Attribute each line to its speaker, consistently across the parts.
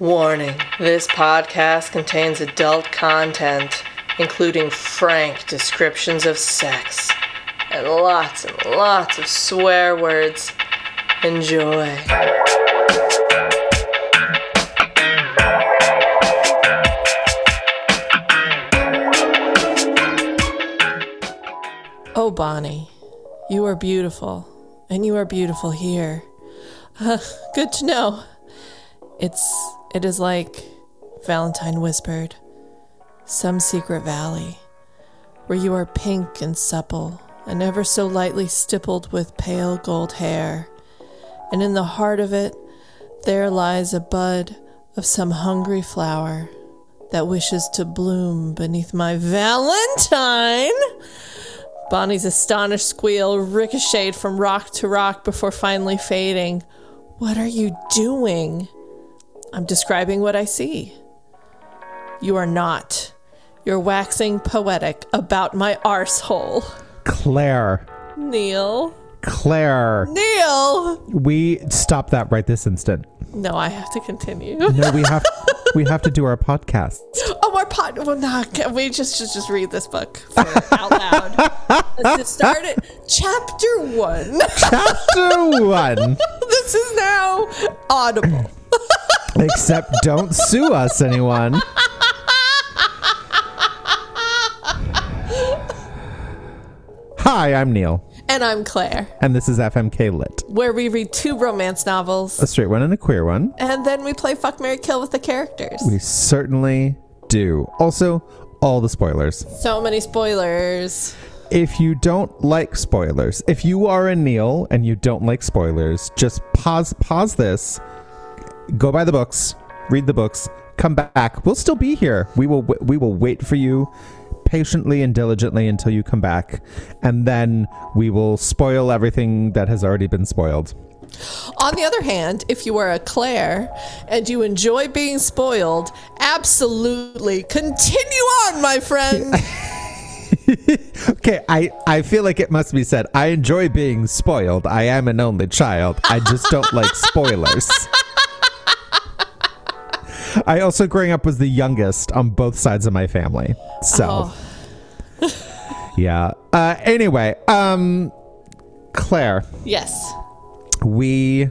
Speaker 1: Warning this podcast contains adult content, including frank descriptions of sex and lots and lots of swear words. Enjoy. Oh, Bonnie, you are beautiful, and you are beautiful here. Uh, good to know. It's it is like Valentine whispered, some secret valley where you are pink and supple and ever so lightly stippled with pale gold hair, and in the heart of it there lies a bud of some hungry flower that wishes to bloom beneath my Valentine. Bonnie's astonished squeal ricocheted from rock to rock before finally fading. What are you doing? I'm describing what I see. You are not. You're waxing poetic about my arsehole.
Speaker 2: Claire.
Speaker 1: Neil.
Speaker 2: Claire.
Speaker 1: Neil!
Speaker 2: We stop that right this instant.
Speaker 1: No, I have to continue.
Speaker 2: No, we have we have to do our podcast.
Speaker 1: Oh, our pod. Well, no, can we just just, just read this book for, out loud. Let's just start it. Chapter one.
Speaker 2: Chapter one.
Speaker 1: this is now audible.
Speaker 2: Except don't sue us, anyone. Hi, I'm Neil,
Speaker 1: And I'm Claire,
Speaker 2: and this is FMK Lit,
Speaker 1: where we read two romance novels
Speaker 2: a straight one and a queer one.
Speaker 1: and then we play Fuck Mary Kill with the characters.
Speaker 2: We certainly do. Also, all the spoilers.
Speaker 1: So many spoilers.
Speaker 2: If you don't like spoilers, if you are a Neil and you don't like spoilers, just pause pause this, go buy the books, read the books, come back. We'll still be here. We will we will wait for you patiently and diligently until you come back, and then we will spoil everything that has already been spoiled.
Speaker 1: On the other hand, if you are a Claire and you enjoy being spoiled, absolutely continue on, my friend.
Speaker 2: Okay, I, I feel like it must be said. I enjoy being spoiled. I am an only child. I just don't like spoilers. I also, growing up, was the youngest on both sides of my family. So, yeah. Uh, anyway, um, Claire,
Speaker 1: yes.
Speaker 2: we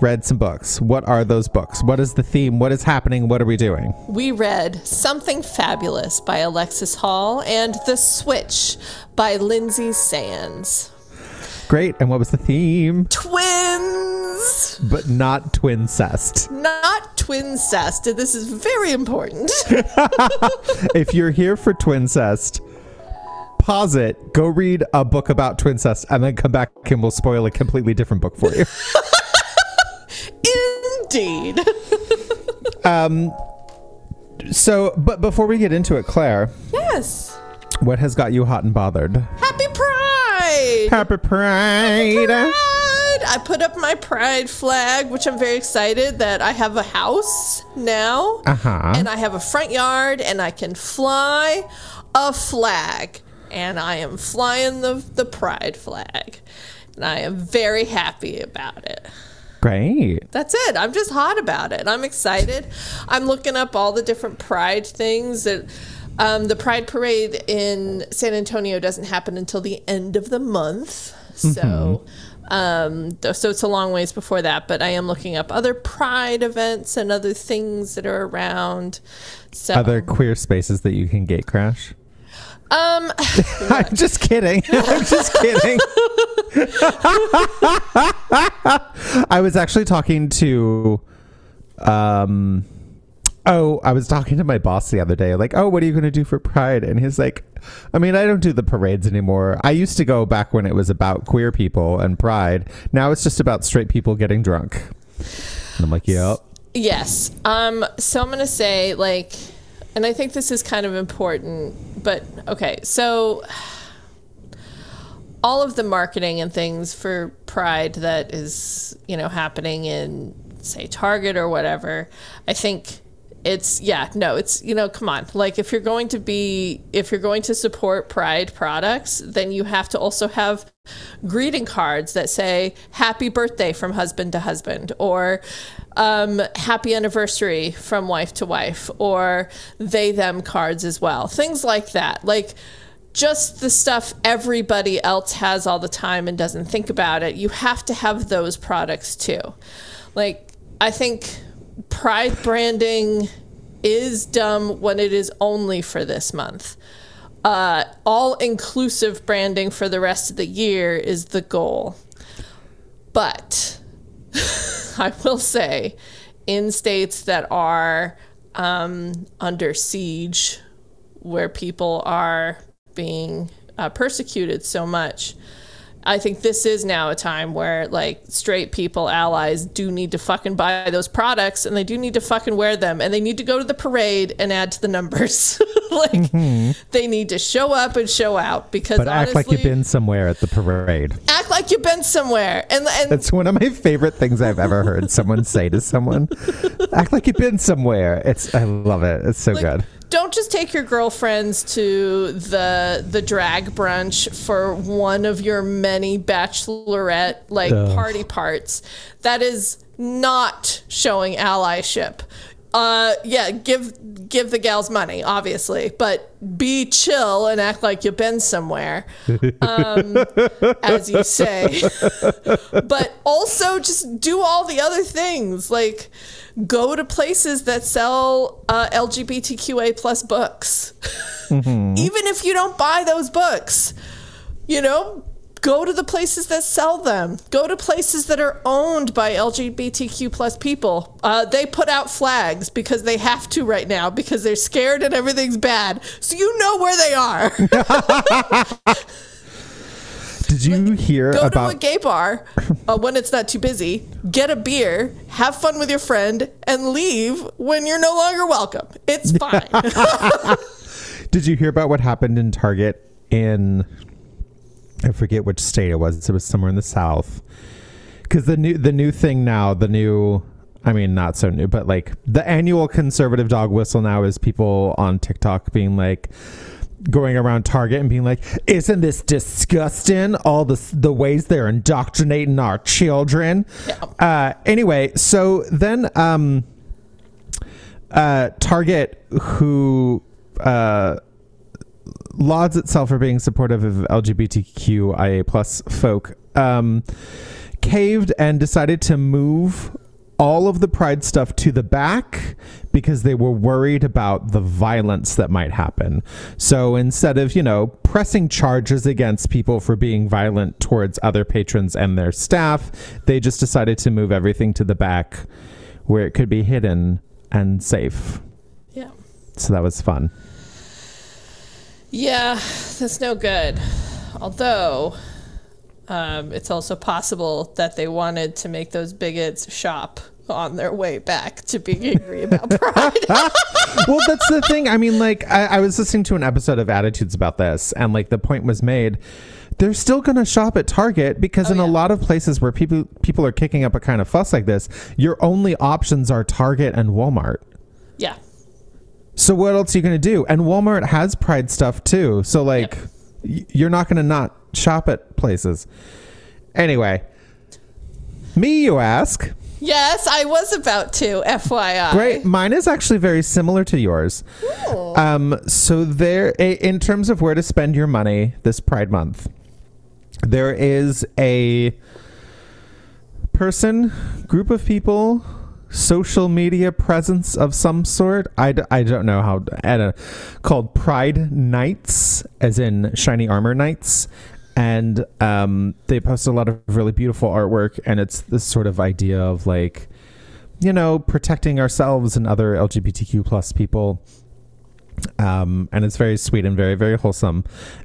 Speaker 2: read some books. What are those books? What is the theme? What is happening? What are we doing?
Speaker 1: We read Something Fabulous by Alexis Hall and The Switch by Lynsay Sands.
Speaker 2: Great. And what was the theme?
Speaker 1: Twins!
Speaker 2: But not twincest.
Speaker 1: Not twincest. This is very important.
Speaker 2: if you're here for twincest, pause it, go read a book about twincest, and then come back and we'll spoil a completely different book for you.
Speaker 1: Indeed.
Speaker 2: um so, but before we get into it, Claire,
Speaker 1: Yes.
Speaker 2: what has got you hot and bothered?
Speaker 1: Happy Pride!
Speaker 2: Pride!
Speaker 1: Pride! I put up my Pride flag, which I'm very excited that I have a house now.
Speaker 2: Uh huh.
Speaker 1: And I have a front yard and I can fly a flag. And I am flying the, the Pride flag. And I am very happy about it.
Speaker 2: Great.
Speaker 1: That's it. I'm just hot about it. I'm excited. I'm looking up all the different Pride things that. Um, the Pride Parade in San Antonio doesn't happen until the end of the month, so um, so it's a long ways before that. But I am looking up other Pride events and other things that are around. So
Speaker 2: Other queer spaces that you can gate crash?
Speaker 1: um,
Speaker 2: I'm just kidding. I'm just kidding. I was actually talking to um oh, I was talking to my boss the other day like, "Oh, what are you going to do for Pride?" And he's like, "I mean, I don't do the parades anymore. I used to go back when it was about queer people and Pride. Now it's just about straight people getting drunk." And I'm like, "Yep."
Speaker 1: Yes. Um, so I'm going to say, like, and I think this is kind of important, but okay. So all of the marketing and things for Pride that is, you know, happening in, say, Target or whatever, I think it's yeah no it's you know come on. Like if you're going to be if you're going to support pride products then you have to also have greeting cards that say happy birthday from husband to husband or um, happy anniversary from wife to wife or they them cards as well. Things like that. Like just the stuff everybody else has all the time and doesn't think about it you have to have those products too. Like i think pride branding is dumb when it is only for this month uh, all inclusive branding for the rest of the year is the goal. But I will say, in states that are um, under siege, where people are being uh, persecuted so much, I think this is now a time where like straight people, allies, do need to fucking buy those products and they do need to fucking wear them and they need to go to the parade and add to the numbers. like mm-hmm. they need to show up and show out because
Speaker 2: But honestly, act like you've been somewhere at the parade.
Speaker 1: Act like you've been somewhere. And, and
Speaker 2: That's one of my favorite things I've ever heard someone say to someone. act like you've been somewhere. It's I love it. It's so like, good
Speaker 1: don't just take your girlfriends to the the drag brunch for one of your many bachelorette like Ugh. party parts. That is not showing allyship. Uh, yeah, give give the gals money, obviously, but be chill and act like you've been somewhere, um, as you say. but also just do all the other things, like go to places that sell uh, LGBTQA plus books, mm-hmm. even if you don't buy those books. You know, go to the places that sell them. Go to places that are owned by lgbtq plus people. Uh, they put out flags because they have to right now because they're scared and everything's bad. So you know where they are.
Speaker 2: Did you like, hear
Speaker 1: go
Speaker 2: about
Speaker 1: to a gay bar uh, when it's not too busy get a beer have fun with your friend and leave when you're no longer welcome. It's fine.
Speaker 2: Did you hear about what happened in target in I forget which state it was. It was somewhere in the south. Because the new the new thing now, the new I mean not so new, but like the annual conservative dog whistle now is people on TikTok being like going around Target and being like, "Isn't this disgusting? All the the ways they're indoctrinating our children." Yeah. Uh, anyway, so then um, uh, Target, who uh, lauds itself for being supportive of LGBTQIA plus folk, um, caved and decided to move all of the pride stuff to the back because they were worried about the violence that might happen. So instead of, you know, pressing charges against people for being violent towards other patrons and their staff, they just decided to move everything to the back where it could be hidden and safe.
Speaker 1: Yeah.
Speaker 2: So that was fun.
Speaker 1: Yeah, that's no good. Although, um, it's also possible that they wanted to make those bigots shop on their way back to being angry about pride.
Speaker 2: well, that's the thing. I mean, like, I, I, was listening to an episode of Attitudes about this, and like the point was made. They're still going to shop at Target because oh, in yeah. a lot of places where people people are kicking up a kind of fuss like this, your only options are Target and Walmart.
Speaker 1: Yeah.
Speaker 2: So what else are you going to do? And Walmart has Pride stuff too. So like, yep. y- you're not going to not shop at places. Anyway, me, you ask.
Speaker 1: Yes, I was about to. FYI.
Speaker 2: Great. Mine is actually very similar to yours. Ooh. Um, so there, in terms of where to spend your money this Pride Month, there is a person, group of people social media presence of some sort. I d- I don't know how at a called Pride Knights, as in shiny armor knights, and um, they post a lot of really beautiful artwork, and it's this sort of idea of like, you know, protecting ourselves and other LGBTQ plus people um, and it's very sweet and very, very wholesome.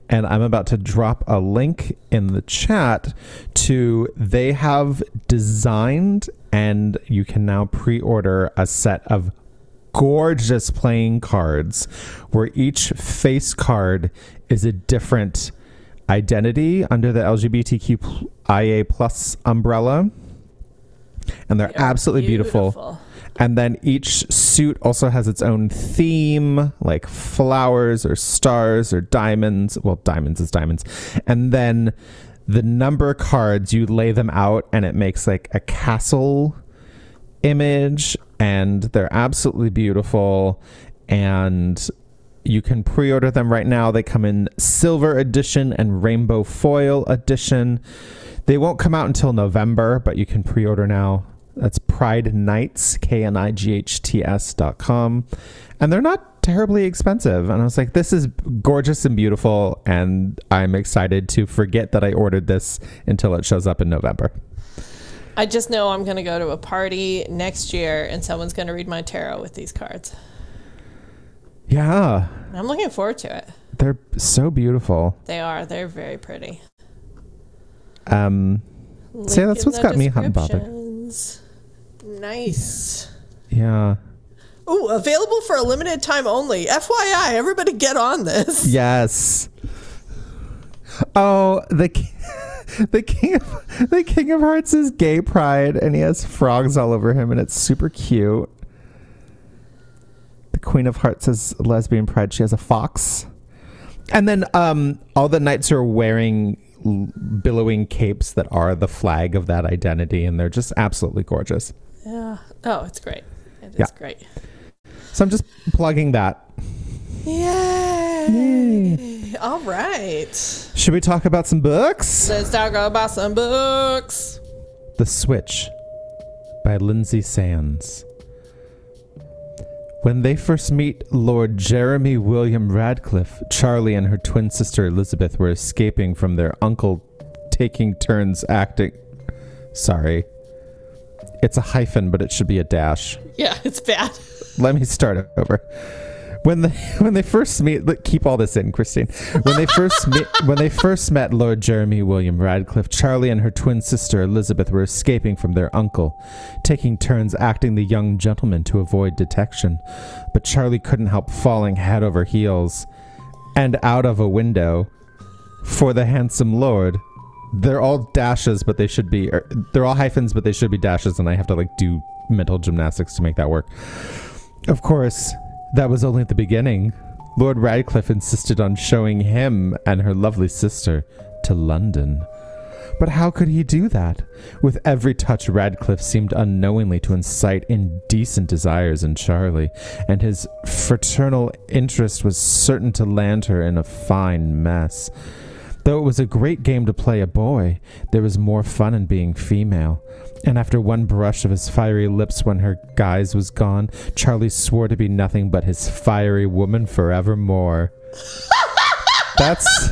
Speaker 2: And I'm about to drop a link in the chat to they have designed and you can now pre order a set of gorgeous playing cards where each face card is a different identity under the LGBTQIA plus umbrella. And they're, they're absolutely beautiful. beautiful and then each suit also has its own theme, like flowers or stars or diamonds. Well, diamonds is diamonds. And then the number cards you lay them out and it makes like a castle image and they're absolutely beautiful and you can pre-order them right now they come in silver edition and rainbow foil edition they won't come out until november but you can pre-order now that's pride knights k-n-i-g-h-t-s dot com and they're not terribly expensive and i was like this is gorgeous and beautiful and i'm excited to forget that i ordered this until it shows up in november
Speaker 1: I just know I'm going to go to a party next year and someone's going to read my tarot with these cards.
Speaker 2: yeah
Speaker 1: I'm looking forward to it.
Speaker 2: they're so beautiful
Speaker 1: They are. They're very pretty.
Speaker 2: um See,
Speaker 1: Link
Speaker 2: that's what's got me hot and bothered.
Speaker 1: Nice.
Speaker 2: yeah
Speaker 1: Ooh, available for a limited time only. FYI, everybody get on this.
Speaker 2: Yes. Oh, the the king of, the king of hearts is gay pride, and he has frogs all over him, and it's super cute. The queen of hearts is lesbian pride. She has a fox, and then um, all the knights are wearing billowing capes that are the flag of that identity, and they're just absolutely gorgeous.
Speaker 1: Yeah. Oh, it's great. It is
Speaker 2: Yeah.
Speaker 1: great.
Speaker 2: So I'm just plugging that.
Speaker 1: Yay. All right.
Speaker 2: Should we talk about some books?
Speaker 1: Let's talk about some books.
Speaker 2: The Switch by Lynsay Sands. When they first meet Lord Jeremy William Radcliffe, Charlie and her twin sister Elizabeth were escaping from their uncle, taking turns acting. Sorry. It's a hyphen, but it should be a dash.
Speaker 1: Yeah, it's bad.
Speaker 2: Let me start it over. When they when they first meet, look, keep all this in, Christine. When they first meet, when they first met Lord Jeremy William Radcliffe, Charlie and her twin sister Elizabeth were escaping from their uncle, taking turns acting the young gentleman to avoid detection. But Charlie couldn't help falling head over heels, and out of a window, for the handsome lord. They're all dashes, but they should be. er, They're all hyphens, but they should be dashes, and I have to like do mental gymnastics to make that work. Of course, that was only at the beginning. Lord Radcliffe insisted on showing him and her lovely sister to London. But how could he do that? With every touch, Radcliffe seemed unknowingly to incite indecent desires in Charlie, and his fraternal interest was certain to land her in a fine mess. Though it was a great game to play a boy, there was more fun in being female. And after one brush of his fiery lips when her guise was gone, Charlie swore to be nothing but his fiery woman forevermore. That's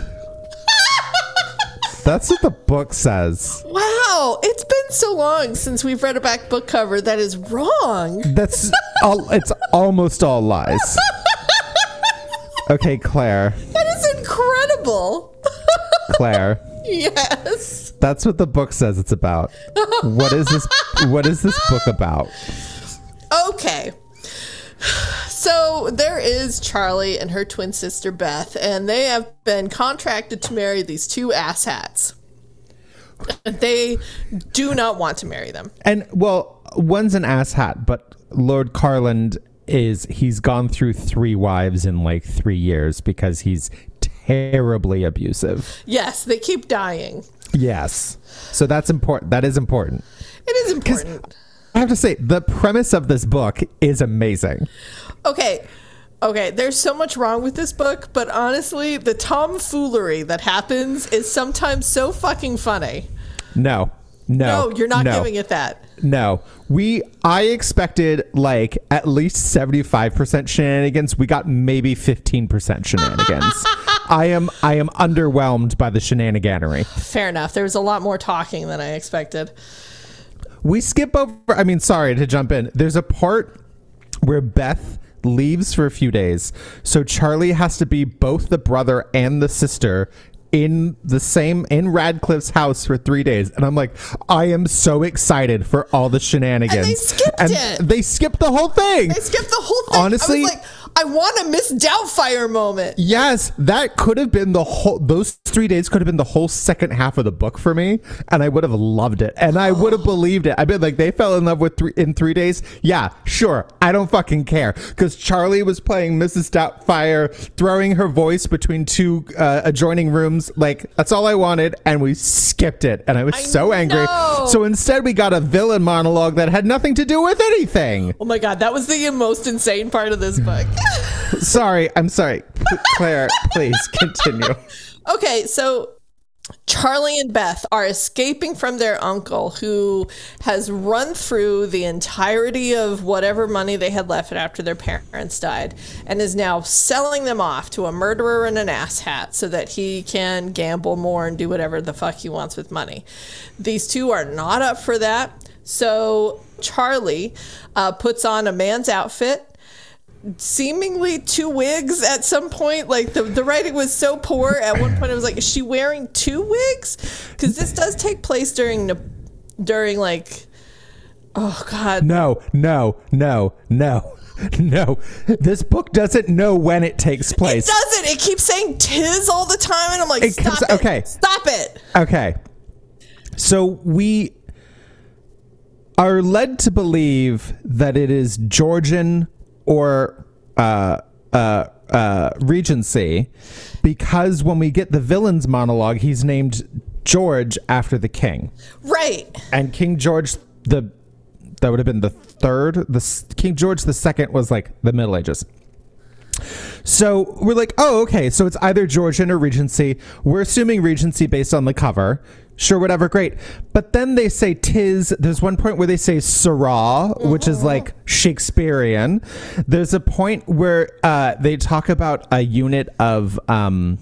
Speaker 2: That's what the book says.
Speaker 1: Wow, it's been so long since we've read a back book cover that is wrong.
Speaker 2: That's all it's almost all lies. Okay, Claire.
Speaker 1: That is incredible.
Speaker 2: Claire.
Speaker 1: yes.
Speaker 2: That's what the book says it's about. What is this what is this book about?
Speaker 1: Okay. So there is Charlie and her twin sister Beth, and they have been contracted to marry these two asshats. They do not want to marry them.
Speaker 2: And well, one's an asshat, but Lord Carland is he's gone through three wives in like three years because he's terribly abusive.
Speaker 1: Yes, they keep dying.
Speaker 2: Yes. So that's important. That is important.
Speaker 1: It is important.
Speaker 2: I have to say, the premise of this book is amazing.
Speaker 1: Okay. Okay, there's so much wrong with this book, but honestly, the tomfoolery that happens is sometimes so fucking funny.
Speaker 2: No. No.
Speaker 1: No, you're not
Speaker 2: no.
Speaker 1: giving it that.
Speaker 2: No. We I expected like at least 75% shenanigans. We got maybe 15% shenanigans. I am I am underwhelmed by the shenaniganery.
Speaker 1: Fair enough. There was a lot more talking than I expected.
Speaker 2: We skip over I mean sorry to jump in. There's a part where Beth leaves for a few days. So Charlie has to be both the brother and the sister in the same in Radcliffe's house for 3 days. And I'm like, I am so excited for all the shenanigans.
Speaker 1: They skipped
Speaker 2: And
Speaker 1: it.
Speaker 2: They skipped the whole thing.
Speaker 1: They skipped the whole thing.
Speaker 2: Honestly-
Speaker 1: I was like, I want a Miss Doubtfire moment.
Speaker 2: Yes, that could have been the whole. Those three days could have been the whole second half of the book for me, and I would have loved it, and I would have believed it. I've been like, they fell in love with three in three days. Yeah, sure, I don't fucking care because Charlie was playing Mrs. Doubtfire, throwing her voice between two uh, adjoining rooms. Like that's all I wanted, and we skipped it, and I was
Speaker 1: I
Speaker 2: so angry.
Speaker 1: know.
Speaker 2: So instead, we got a villain monologue that had nothing to do with anything.
Speaker 1: Oh my god, that was the most insane part of this book.
Speaker 2: Sorry, I'm sorry, Claire. Please continue.
Speaker 1: Okay, so Charlie and Beth are escaping from their uncle who has run through the entirety of whatever money they had left after their parents died and is now selling them off to a murderer in an asshat so that he can gamble more and do whatever the fuck he wants with money. These two are not up for that. So Charlie uh, puts on a man's outfit seemingly two wigs at some point. Like the, the writing was so poor. At one point, I was like, is she wearing two wigs? Because this does take place during during like, oh god,
Speaker 2: No, no, no, no, no. This book doesn't know when it takes place.
Speaker 1: it doesn't. It keeps saying tis all the time, and I'm like,
Speaker 2: It
Speaker 1: stop
Speaker 2: keeps-
Speaker 1: it,
Speaker 2: okay.
Speaker 1: stop it.
Speaker 2: Okay. So we are led to believe that it is Georgian or uh, uh, uh, Regency because when we get the villain's monologue, he's named George after the king.
Speaker 1: Right.
Speaker 2: and King George the that would have been the third. The King George the second was like the Middle Ages. So we're like, oh, okay. So it's either Georgian or Regency. We're assuming Regency based on the cover. Sure, whatever, great. But then they say tis. There's one point where they say sirrah, which is like Shakespearean. There's a point where uh, they talk about a unit of um,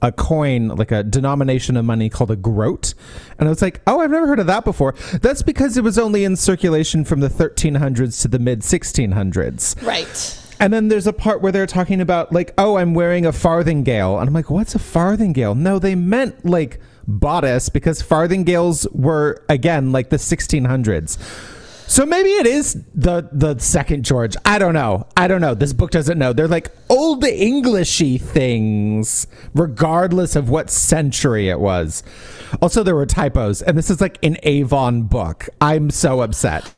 Speaker 2: a coin, like a denomination of money called a groat. And I was like, oh, I've never heard of that before. That's because it was only in circulation from the 1300s to the mid 1600s.
Speaker 1: Right.
Speaker 2: And then there's a part where they're talking about, like, oh, I'm wearing a farthingale. And I'm like, what's a farthingale? No, they meant like bodice because farthingales were, again, like the 1600s. So maybe it is the the second George. I don't know. I don't know. This book doesn't know. They're like old Englishy things, regardless of what century it was. Also, there were typos, and this is like an Avon book. I'm so upset.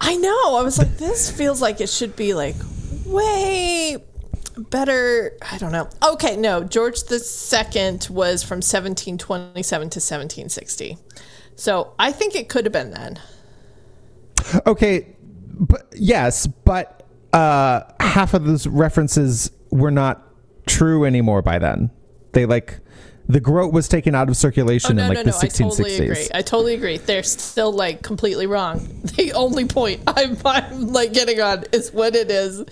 Speaker 1: I know. I was like, this feels like it should be like way better. I don't know. Okay, no. George the Second was from 1727 to 1760. So I think it could have been then.
Speaker 2: Okay, but yes, but uh, half of those references were not true anymore by then. They like the groat was taken out of circulation
Speaker 1: Oh, no,
Speaker 2: in like
Speaker 1: no,
Speaker 2: the
Speaker 1: no. I totally agree. I totally agree. They're still like completely wrong. The only point I'm, I'm like getting on is what it is.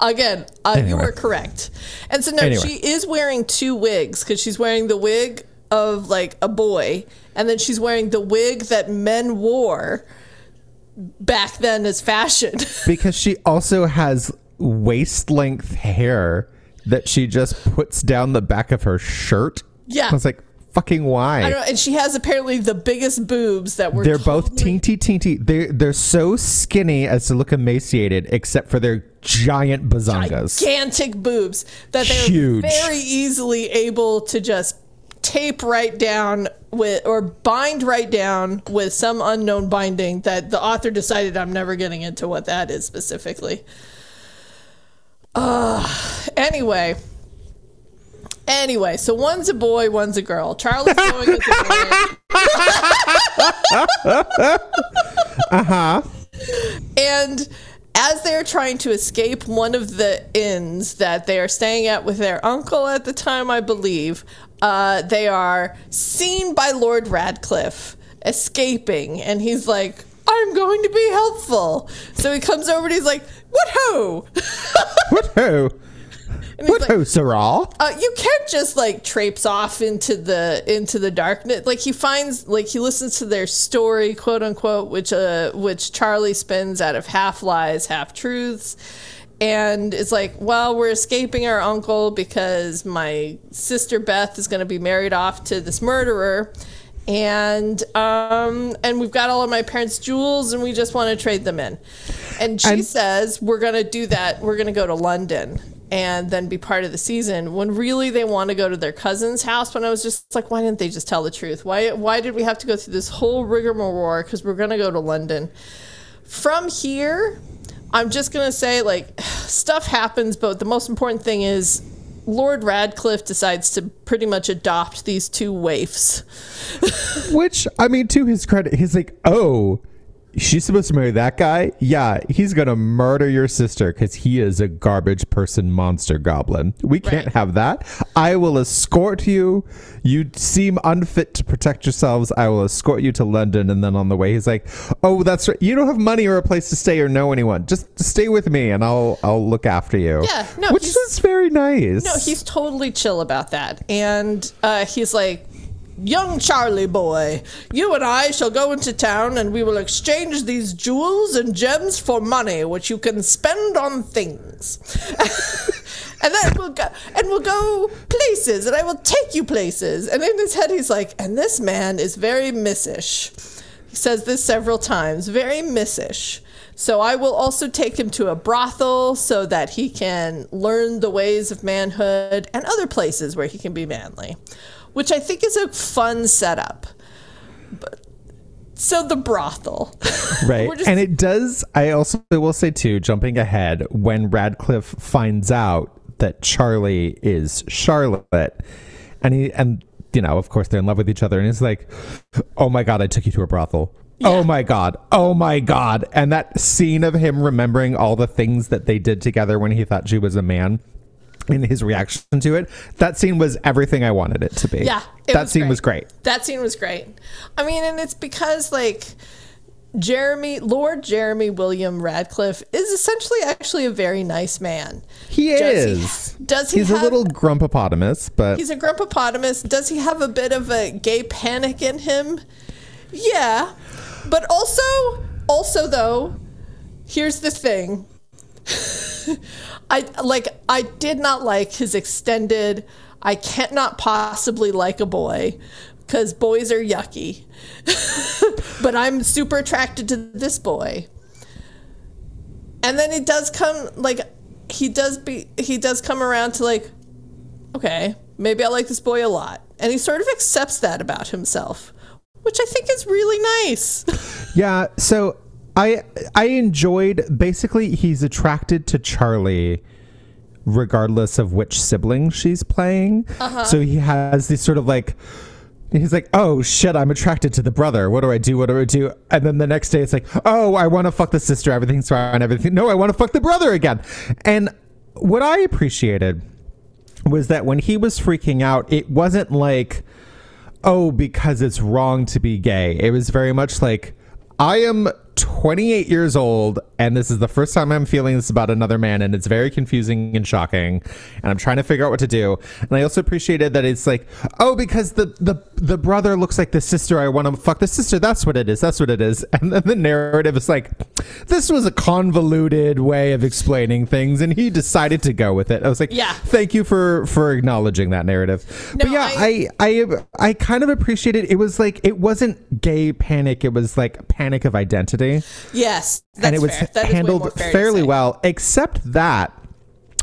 Speaker 1: Again, uh, you
Speaker 2: Anyway.
Speaker 1: were correct. And so no,
Speaker 2: Anyway.
Speaker 1: she is wearing two wigs because she's wearing the wig of like a boy, and then she's wearing the wig that men wore back then as fashion.
Speaker 2: because she also has waist length hair that she just puts down the back of her shirt.
Speaker 1: Yeah.
Speaker 2: I was like, fucking why?
Speaker 1: I don't know, and she has apparently the biggest boobs that were.
Speaker 2: they're both
Speaker 1: totally-
Speaker 2: teeny teeny. They're they're so skinny as to look emaciated, except for their giant bazongas.
Speaker 1: gigantic boobs that they're
Speaker 2: Huge.
Speaker 1: very easily able to just tape right down with or bind right down with some unknown binding that the author decided I'm never getting into what that is specifically. Uh anyway. Anyway, so one's a boy, one's a girl. Charlie's going as a boy. uh huh. And as they're trying to escape one of the inns that they are staying at with their uncle at the time, I believe, uh, they are seen by Lord Radcliffe escaping. And he's like, I'm going to be helpful. So he comes over and he's like, What ho?
Speaker 2: What who?
Speaker 1: And
Speaker 2: What
Speaker 1: like,
Speaker 2: who, Sarah?
Speaker 1: uh, you can't just like traipse off into the into the darkness. Like he finds, like he listens to their story, quote unquote, which uh which Charlie spins out of half lies, half truths, and it's like, well, we're escaping our uncle because my sister Beth is going to be married off to this murderer. And um and we've got all of my parents' jewels and we just want to trade them in. And she
Speaker 2: And-
Speaker 1: says, We're going to do that. We're going to go to London and then be part of the season when really they want to go to their cousin's house. When I was just like, Why didn't they just tell the truth? Why, why did we have to go through this whole rigmarole? Because we're going to go to London. From here, I'm just going to say, like, stuff happens, but the most important thing is. Lord Radcliffe decides to pretty much adopt these two waifs.
Speaker 2: Which, I mean, to his credit, he's like, oh, she's supposed to marry that guy? Yeah, he's to murder your sister because he is a garbage person monster goblin. We can't
Speaker 1: Right.
Speaker 2: have that. I will escort you. You seem unfit to protect yourselves. I will escort you to London. And then on the way, he's like, oh, that's right. You don't have money or a place to stay or know anyone. Just stay with me and I'll, I'll look after you.
Speaker 1: Yeah, no,
Speaker 2: Which is very nice.
Speaker 1: No, he's totally chill about that. And uh, he's like, Young Charlie boy, you and I shall go into town and we will exchange these jewels and gems for money, which you can spend on things. and then we'll go and we'll go places, and I will take you places. And in his head, he's like, and this man is very missish. He says this several times, very missish. So I will also take him to a brothel so that he can learn the ways of manhood and other places where he can be manly, which I think is a fun setup. But, so the brothel.
Speaker 2: Right.
Speaker 1: Just-
Speaker 2: and it does, I also will say too, jumping ahead, when Radcliffe finds out that Charlie is Charlotte, and he, and, you know, of course they're in love with each other, and he's like, oh my God, I took you to a brothel. Oh my God. Oh my God. And that scene of him remembering all the things that they did together when he thought she was a man. In his reaction to it, that scene was everything I wanted it to be.
Speaker 1: Yeah,
Speaker 2: that scene was great.
Speaker 1: That scene was great. I mean, and it's because like Jeremy, Lord Jeremy William Radcliffe is essentially actually a very nice man.
Speaker 2: He
Speaker 1: Does he-
Speaker 2: is.
Speaker 1: does he
Speaker 2: He's
Speaker 1: have-
Speaker 2: a little grumpopotamus, but
Speaker 1: He's a grumpopotamus. Does he have a bit of a gay panic in him? Yeah, but also, also though, here's the thing. I like. I did not like his extended. I cannot possibly like a boy because boys are yucky. but I'm super attracted to this boy. And then it does come like he does be he does come around to like okay, maybe I like this boy a lot. And he sort of accepts that about himself, which I think is really nice.
Speaker 2: Yeah, so I I enjoyed basically he's attracted to Charlie regardless of which sibling she's playing. Uh-huh. So he has this sort of like he's like, "Oh shit, I'm attracted to the brother. What do I do? What do I do?" And then the next day it's like, "Oh, I want to fuck the sister. Everything's fine. Everything. No, I want to fuck the brother again." And what I appreciated was that when he was freaking out, it wasn't like oh, because it's wrong to be gay. It was very much like, I am 28 years old, and this is the first time I'm feeling this about another man, and it's very confusing and shocking, and I'm trying to figure out what to do. And I also appreciated that it's like, oh, because the the the brother looks like the sister, I want to fuck the sister. That's what it is. That's what it is. And then the narrative is like, this was a convoluted way of explaining things, and he decided to go with it. I was like,
Speaker 1: Yeah.
Speaker 2: thank you for for acknowledging that narrative. but yeah,
Speaker 1: I-
Speaker 2: I I I kind of appreciated it was like it wasn't gay panic, it was like panic of identity.
Speaker 1: Yes, that's
Speaker 2: and it was
Speaker 1: fair. That is way more
Speaker 2: handled fairly well, except that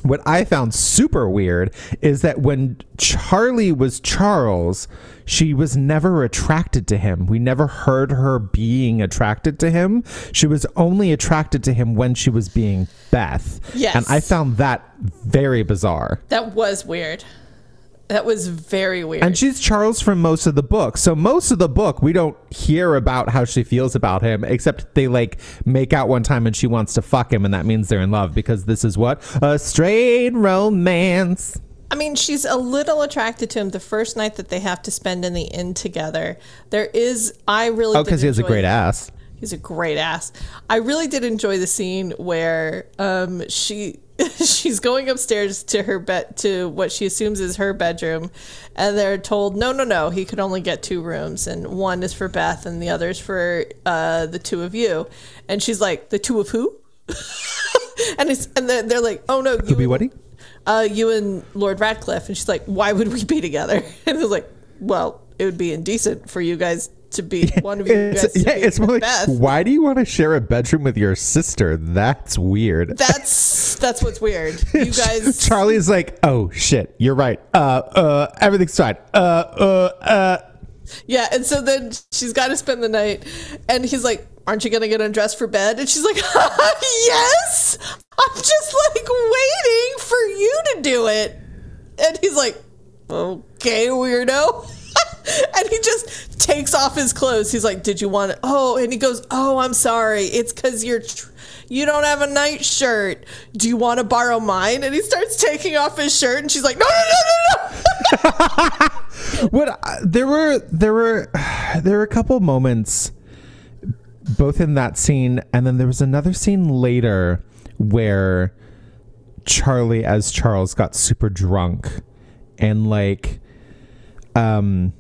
Speaker 2: what I found super weird is that when Charlie was Charles, she was never attracted to him. We never heard her being attracted to him. She was only attracted to him when she was being Beth.
Speaker 1: Yes.
Speaker 2: And I found that very bizarre.
Speaker 1: That was weird. That was very weird.
Speaker 2: And she's Charles from most of the book. So most of the book, we don't hear about how she feels about him, except they like make out one time and she wants to fuck him, and that means they're in love because this is what a straight romance.
Speaker 1: I mean, she's a little attracted to him the first night that they have to spend in the inn together. There is, I really
Speaker 2: Oh, because he has a great ass.
Speaker 1: He's a great ass. I really did enjoy the scene where um, she she's going upstairs to her bed to what she assumes is her bedroom, and they're told no, no, no. He could only get two rooms, and one is for Beth, and the other is for uh, the two of you. And she's like, the two of who? and it's and they're, they're like, oh no, you
Speaker 2: be what?
Speaker 1: uh, you and Lord Radcliffe. And she's like, why would we be together? And it's like, well, it would be indecent for you guys to be one of you
Speaker 2: It's,
Speaker 1: guys.
Speaker 2: Yeah, it's more like, why do you want to share a bedroom with your sister? That's weird.
Speaker 1: That's that's what's weird. You guys.
Speaker 2: Charlie's like, oh shit, you're right. Uh, uh, everything's fine. Uh, uh, uh.
Speaker 1: Yeah, and so then she's got to spend the night, and he's like, "Aren't you gonna get undressed for bed?" And she's like, "Yes, I'm just like waiting for you to do it." And he's like, "Okay, weirdo." and he just takes off his clothes. He's like, "Did you want it?" Oh, and he goes, "Oh, I'm sorry. It's because you're." Tr- you don't have a night shirt. Do you want to borrow mine? And he starts taking off his shirt, and she's like, "No, no, no, no, no!"
Speaker 2: What uh, there were there were there were a couple moments both in that scene and then there was another scene later where Charlie as Charles got super drunk and like um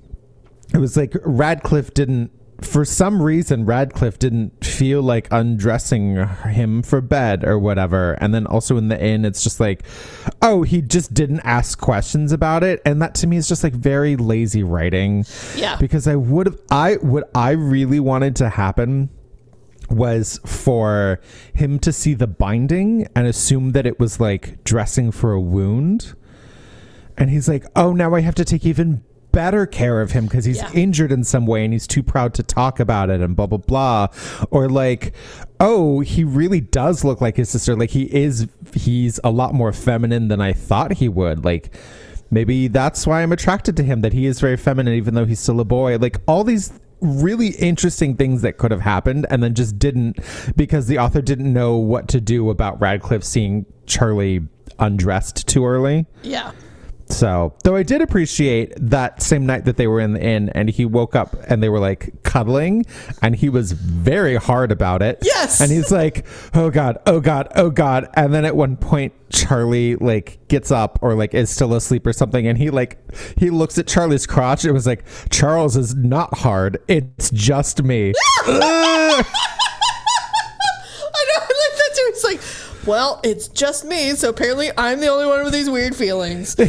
Speaker 2: it was like Radcliffe didn't for some reason Radcliffe didn't feel like undressing him for bed or whatever. And then also in the inn it's just like oh he just didn't ask questions about it. And that to me is just like very lazy writing.
Speaker 1: Yeah.
Speaker 2: because I would have I what I really wanted to happen was for him to see the binding and assume that it was like dressing for a wound. And he's like oh now I have to take even better care of him because he's
Speaker 1: Yeah.
Speaker 2: injured in some way and he's too proud to talk about it and blah blah blah. Or like oh he really does look like his sister. Like he is he's a lot more feminine than i thought he would. Like maybe that's why i'm attracted to him that he is very feminine even though he's still a boy. Like all these really interesting things that could have happened and then just didn't because the author didn't know what to do about radcliffe seeing charlie undressed too early.
Speaker 1: Yeah.
Speaker 2: So, though I did appreciate that same night that they were in the inn and he woke up and they were like cuddling and he was very hard about it.
Speaker 1: Yes.
Speaker 2: And he's like, oh God, oh God, oh God. And then at one point, Charlie like gets up or like is still asleep or something and he like, he looks at Charlie's crotch. It was like, Charles is not hard. It's just me. Ugh.
Speaker 1: I know, I like that too. It's like, well, it's just me, so apparently I'm the only one with these weird feelings. he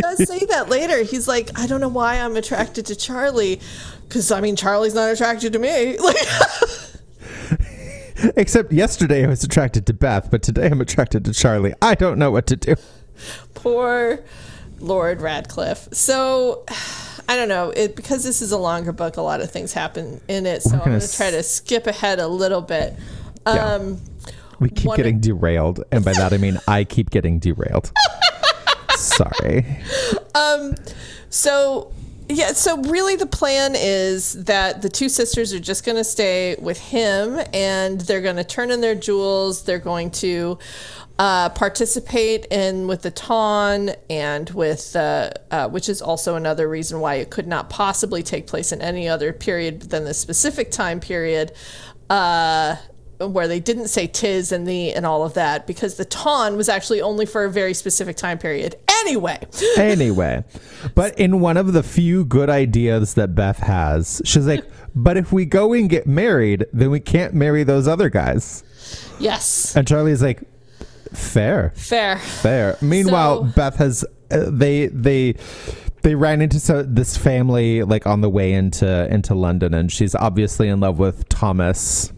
Speaker 1: does say that later. He's like, I don't know why I'm attracted to Charlie. Because, I mean, Charlie's not attracted to me. Like,
Speaker 2: Except yesterday I was attracted to Beth, but today I'm attracted to Charlie. I don't know what to do.
Speaker 1: poor Lord Radcliffe. So, I don't know. It Because this is a longer book, a lot of things happen in it. So I'm
Speaker 2: gonna
Speaker 1: going to
Speaker 2: s-
Speaker 1: try to skip ahead a little bit.
Speaker 2: Yeah.
Speaker 1: Um,
Speaker 2: We keep
Speaker 1: One-
Speaker 2: getting derailed, and by that I mean I keep getting derailed. Sorry.
Speaker 1: Um, So, yeah, so really the plan is that the two sisters are just going to stay with him and they're going to turn in their jewels. They're going to uh, participate in with the Ton and with, uh, uh, which is also another reason why it could not possibly take place in any other period than the specific time period. Where they didn't say tis and the and all of that because the ton was actually only for a very specific time period. Anyway,
Speaker 2: Anyway, but in one of the few good ideas that Beth has, she's like, but if we go and get married, then we can't marry those other guys.
Speaker 1: yes,
Speaker 2: And Charlie's like, fair.
Speaker 1: fair.
Speaker 2: Fair. Meanwhile,
Speaker 1: So-
Speaker 2: Beth has uh, they they they ran into so, this family like on the way into into London, and she's obviously in love with Thomas.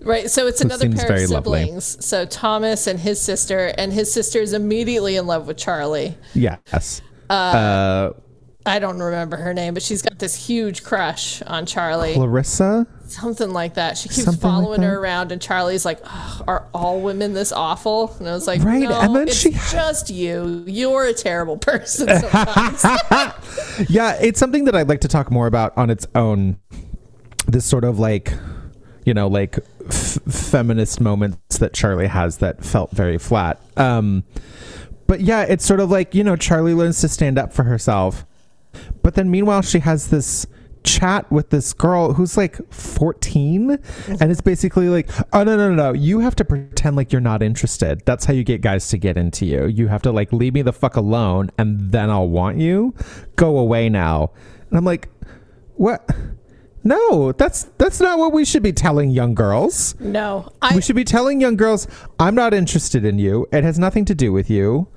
Speaker 1: Right. So it's another pair of
Speaker 2: lovely.
Speaker 1: siblings. So Thomas and his sister, and his sister is immediately in love with Charlie.
Speaker 2: Yes. Uh,
Speaker 1: I don't remember her name, but she's got this huge crush on Charlie.
Speaker 2: Clarissa.
Speaker 1: Something like that. She keeps
Speaker 2: Something like
Speaker 1: following her around, and Charlie's like, "Ugh, "Are all women this awful?" And I was like,
Speaker 2: Right,
Speaker 1: No,
Speaker 2: and then
Speaker 1: it's
Speaker 2: she-
Speaker 1: just you. You're a terrible person sometimes."
Speaker 2: Yeah, it's something that I'd like to talk more about on its own. This sort of like, you know, like f- feminist moments that Charlie has that felt very flat. Um, but yeah, it's sort of like you know, Charlie learns to stand up for herself, but then meanwhile she has this chat with this girl who's like 14 and it's basically like oh no no no no. You have to pretend like you're not interested. That's how you get guys to get into you. You have to like leave me the fuck alone and then i'll want you. Go away now. And i'm like what no that's that's not what we should be telling young girls
Speaker 1: no, I
Speaker 2: we should be telling young girls i'm not interested in you it has nothing to do with you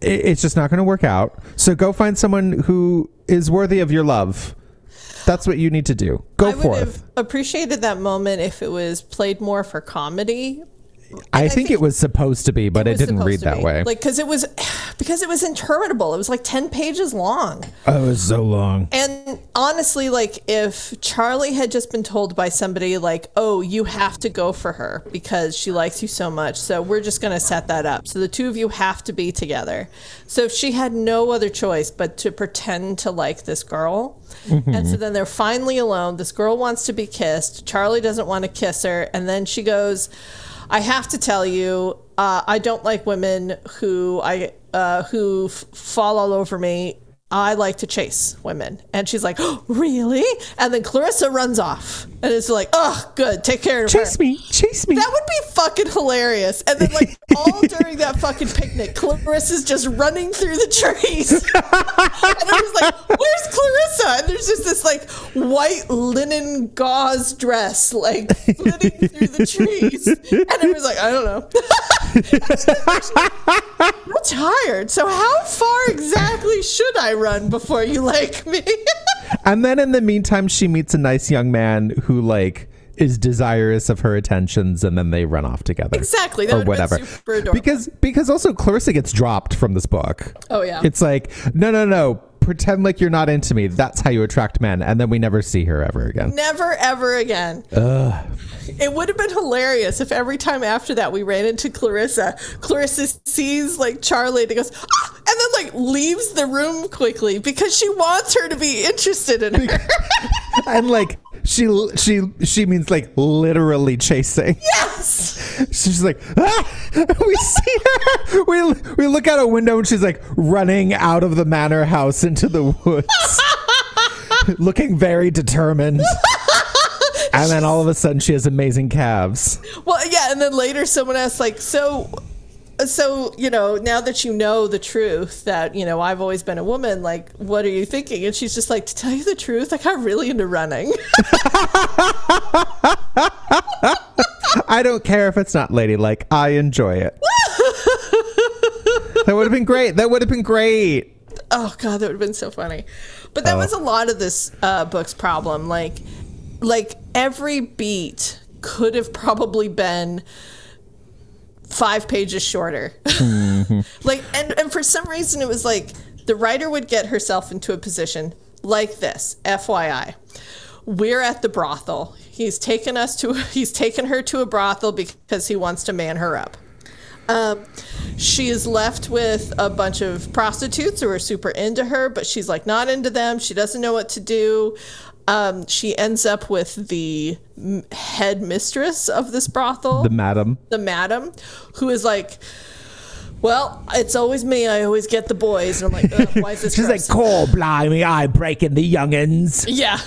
Speaker 2: it- it's just not going to work out. So go find someone who is worthy of your love. That's what you need to do. Go
Speaker 1: I would
Speaker 2: forth.
Speaker 1: have appreciated that moment if it was played more for comedy.
Speaker 2: I,
Speaker 1: I
Speaker 2: think,
Speaker 1: think
Speaker 2: it was supposed to be, but it,
Speaker 1: was
Speaker 2: didn't read that way.
Speaker 1: Like, because it was, because it was interminable. It was like ten pages long.
Speaker 2: oh, it was so long.
Speaker 1: And honestly, like if Charlie had just been told by somebody like, "Oh, you have to go for her because she likes you so much." So we're just going to set that up. So the two of you have to be together. So if she had no other choice but to pretend to like this girl. Mm-hmm. And so then they're finally alone. This girl wants to be kissed. Charlie doesn't want to kiss her, and then she goes, "I have to tell you, uh, I don't like women who I uh, who f- fall all over me. I like to chase women. And she's like, oh, really? And then Clarissa runs off. And it's like, oh, good. Take care of her.
Speaker 2: Chase me, chase me.
Speaker 1: That would be fucking hilarious. And then, like, all during that fucking picnic, Clarissa's just running through the trees. and I was like, where's Clarissa? And there's just this, like, white linen gauze dress, like, flitting through the trees. And I was like, I don't know. I'm tired. So, how far exactly should I run before you like me?
Speaker 2: And then in the meantime, she meets a nice young man who like is desirous of her attentions, and then they run off together.
Speaker 1: Exactly, that
Speaker 2: or whatever. Because because also Clarissa gets dropped from this book.
Speaker 1: Oh, yeah.
Speaker 2: It's like no no no. Pretend like you're not into me. That's how you attract men, and then we never see her ever again.
Speaker 1: Never ever again. It would have been hilarious if every time after that we ran into Clarissa, Clarissa sees like Charlie and goes, ah! And then like leaves the room quickly because she wants her to be interested in her.
Speaker 2: and like she she she means like literally chasing.
Speaker 1: yes.
Speaker 2: She's like, ah! we see her. We we look out a window and she's like running out of the manor house into the woods, looking very determined. And then all of a sudden, she has amazing calves.
Speaker 1: Well, yeah, and then later someone asks like, so so, you know, now that you know the truth that, you know, I've always been a woman, like, what are you thinking? And she's just like, to tell you the truth, I got really into running.
Speaker 2: I don't care if it's not ladylike. I enjoy it. that would have been great. That would have been great.
Speaker 1: Oh god, that would have been so funny. But that
Speaker 2: Oh.
Speaker 1: was a lot of this uh, book's problem. Like, like every beat could have probably been five pages shorter. like, and and for some reason, it was like the writer would get herself into a position like this. FYI, we're at the brothel. He's taken us to. He's taken her to a brothel because he wants to man her up. Um, she is left with a bunch of prostitutes who are super into her, but she's like not into them. She doesn't know what to do. Um, she ends up with the head mistress of this brothel,
Speaker 2: The madam,
Speaker 1: the,
Speaker 2: madam.
Speaker 1: who is like, "Well, it's always me. I always get the boys." And I'm like, Ugh, "Why is this?"
Speaker 2: She's
Speaker 1: gross?"
Speaker 2: like, "Call blimey, I breaking the youngins."
Speaker 1: "Yeah."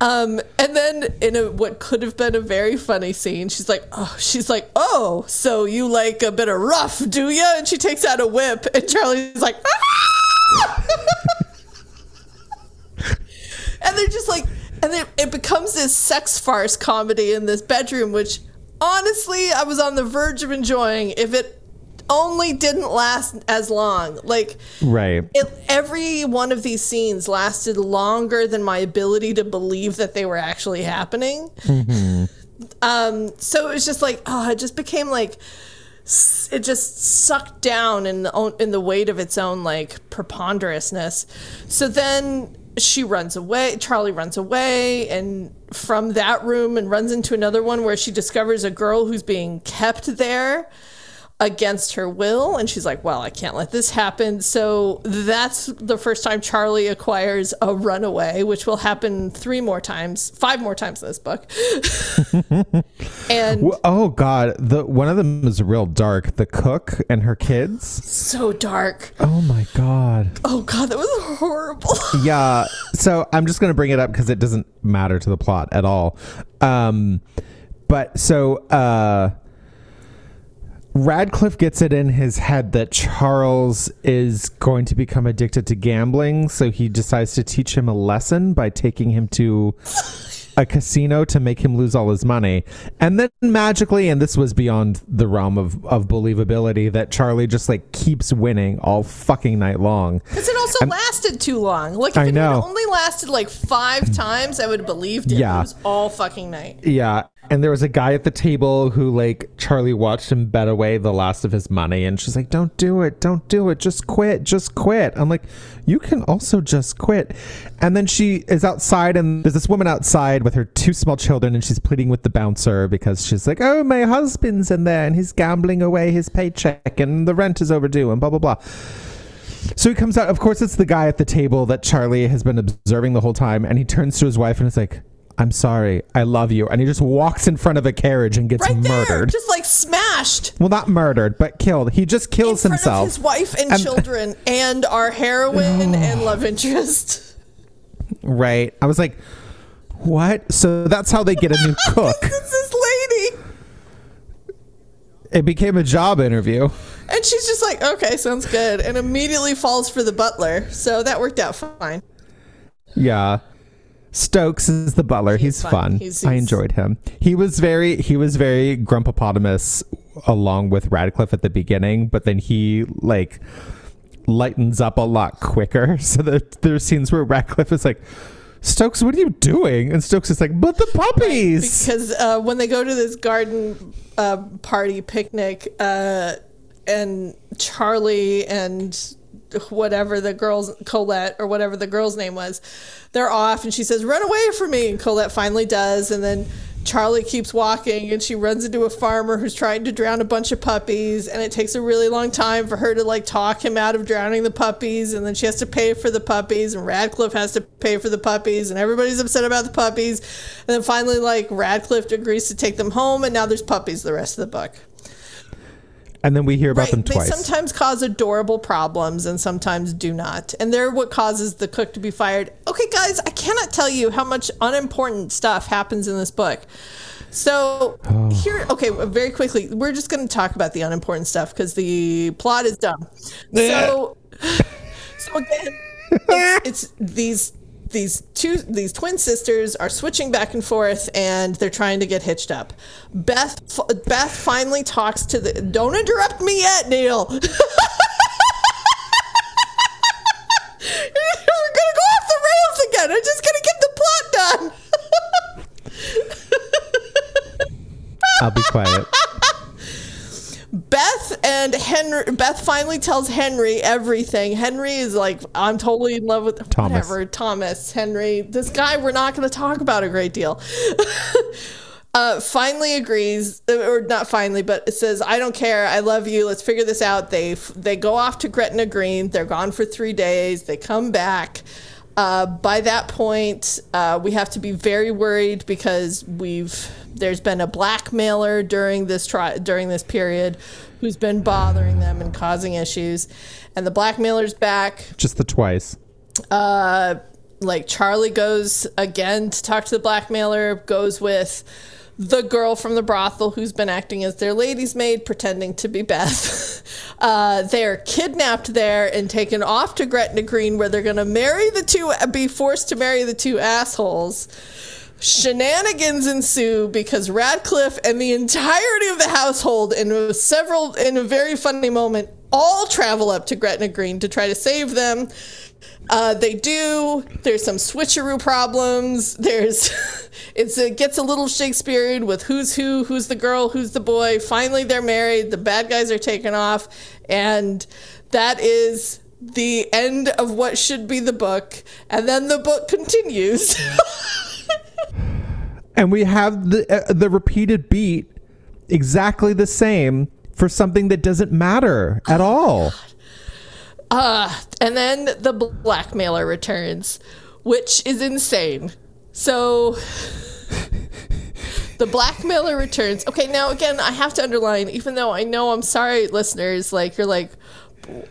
Speaker 1: Um, and then in a what could have been a very funny scene, she's like, "Oh, she's like, oh, so you like a bit of rough, do you?" And she takes out a whip, and Charlie's like, "Ah!" And they're just like, and then it becomes this sex farce comedy in this bedroom, which honestly, I was on the verge of enjoying if it only didn't last as long. Like,
Speaker 2: right.
Speaker 1: it, every one of these scenes lasted longer than my ability to believe that they were actually happening. Um, so it was just like, oh, it just became like, it just sucked down in the in the weight of its own like preponderousness. So then she runs away. Charlie runs away, and from that room and runs into another one where she discovers a girl who's being kept there against her will and she's like well i can't let this happen so that's the first time charlie acquires a runaway which will happen three more times five more times in this book and
Speaker 2: Oh God, the one of them is real dark. The cook and her kids.
Speaker 1: so dark
Speaker 2: Oh my God.
Speaker 1: oh god that was horrible
Speaker 2: Yeah. So I'm just gonna bring it up because it doesn't matter to the plot at all. Um, but so uh, Radcliffe gets it in his head that Charles is going to become addicted to gambling, so he decides to teach him a lesson by taking him to a casino to make him lose all his money. And then magically, and this was beyond the realm of, of believability, that Charlie just like keeps winning all fucking night long.
Speaker 1: Because it also lasted too long. Like if
Speaker 2: I
Speaker 1: it
Speaker 2: know.
Speaker 1: only lasted like five times, I would have believed it.
Speaker 2: Yeah.
Speaker 1: It was all fucking night.
Speaker 2: Yeah. And there was a guy at the table who, like, Charlie watched him bet away the last of his money. And she's like, don't do it. Don't do it. Just quit. Just quit. I'm like, you can also just quit. And then she is outside, and there's this woman outside with her two small children, and she's pleading with the bouncer because she's like, oh, my husband's in there, and he's gambling away his paycheck, and the rent is overdue, and blah, blah, blah. So he comes out. Of course, it's the guy at the table that Charlie has been observing the whole time. And he turns to his wife and is like, I'm sorry. I love you. And he just walks in front of a carriage and gets
Speaker 1: Right there,
Speaker 2: murdered.
Speaker 1: just like smashed
Speaker 2: well, not murdered, but killed. He just kills himself.
Speaker 1: his wife and,
Speaker 2: And-
Speaker 1: children and our heroine and love interest.
Speaker 2: right. I was like, what? So that's how they get a new cook.
Speaker 1: This lady.
Speaker 2: It became a job interview.
Speaker 1: And she's just like, okay, sounds good. And immediately falls for the butler. So that worked out fine.
Speaker 2: Yeah. Stokes is the butler. He's,
Speaker 1: fun.
Speaker 2: fun.
Speaker 1: He's-
Speaker 2: I enjoyed him. He was very he was very grumpopotamus along with Radcliffe at the beginning, but then he like lightens up a lot quicker. So that there's scenes where Radcliffe is like, Stokes, what are you doing? And Stokes is like, but the puppies.
Speaker 1: Because uh, when they go to this garden uh, party picnic, uh, and Charlie and whatever the girl's Colette or whatever the girl's name was, they're off, and she says, "Run away from me!" And Colette finally does, and then. Charlie keeps walking and she runs into a farmer who's trying to drown a bunch of puppies and it takes a really long time for her to like talk him out of drowning the puppies and then she has to pay for the puppies and Radcliffe has to pay for the puppies and everybody's upset about the puppies and then finally like Radcliffe agrees to take them home and now there's puppies the rest of the book.
Speaker 2: And then we hear about them twice.
Speaker 1: they sometimes cause adorable problems and sometimes do not. And they're what causes the cook to be fired. Okay, guys, I cannot tell you how much unimportant stuff happens in this book. So
Speaker 2: Oh.
Speaker 1: here, okay, very quickly, we're just going to talk about the unimportant stuff because the plot is dumb. So, so again, it's, it's these these two these twin sisters are switching back and forth and they're trying to get hitched up. Beth Beth finally talks to the don't interrupt me yet, Neil. We're gonna go off the rails again. I'm just gonna get the plot done.
Speaker 2: I'll be quiet.
Speaker 1: Beth and Henry. Beth finally tells Henry everything. Henry is like, I'm totally in love with
Speaker 2: Thomas.
Speaker 1: whatever Thomas Henry. This guy we're not going to talk about a great deal. uh, finally agrees, or not finally, but it says, "I don't care. I love you. Let's figure this out." They they go off to Gretna Green. They're gone for three days. They come back. Uh, by that point, uh, we have to be very worried because we've there's been a blackmailer during this tri- during this period who's been bothering them and causing issues, and the blackmailer's back
Speaker 2: Just the twice.
Speaker 1: uh, like Charlie goes again to talk to the blackmailer, goes with the girl from the brothel who's been acting as their lady's maid, pretending to be Beth. Uh, they're kidnapped there and taken off to Gretna Green, where they're going to marry the two, be forced to marry the two assholes. Shenanigans ensue because Radcliffe and the entirety of the household, in several, in a very funny moment, all travel up to Gretna Green to try to save them. Uh, they do. There's some switcheroo problems. There's, it gets a little Shakespearean with who's who, who's the girl, who's the boy. Finally, they're married. The bad guys are taken off, and that is the end of what should be the book. And then the book continues.
Speaker 2: And we have the uh, the repeated beat exactly the same for something that doesn't matter at all.
Speaker 1: Uh, and then the blackmailer returns, which is insane. So the blackmailer returns. Okay, now again, I have to underline, even though I know I'm sorry, listeners, like you're like,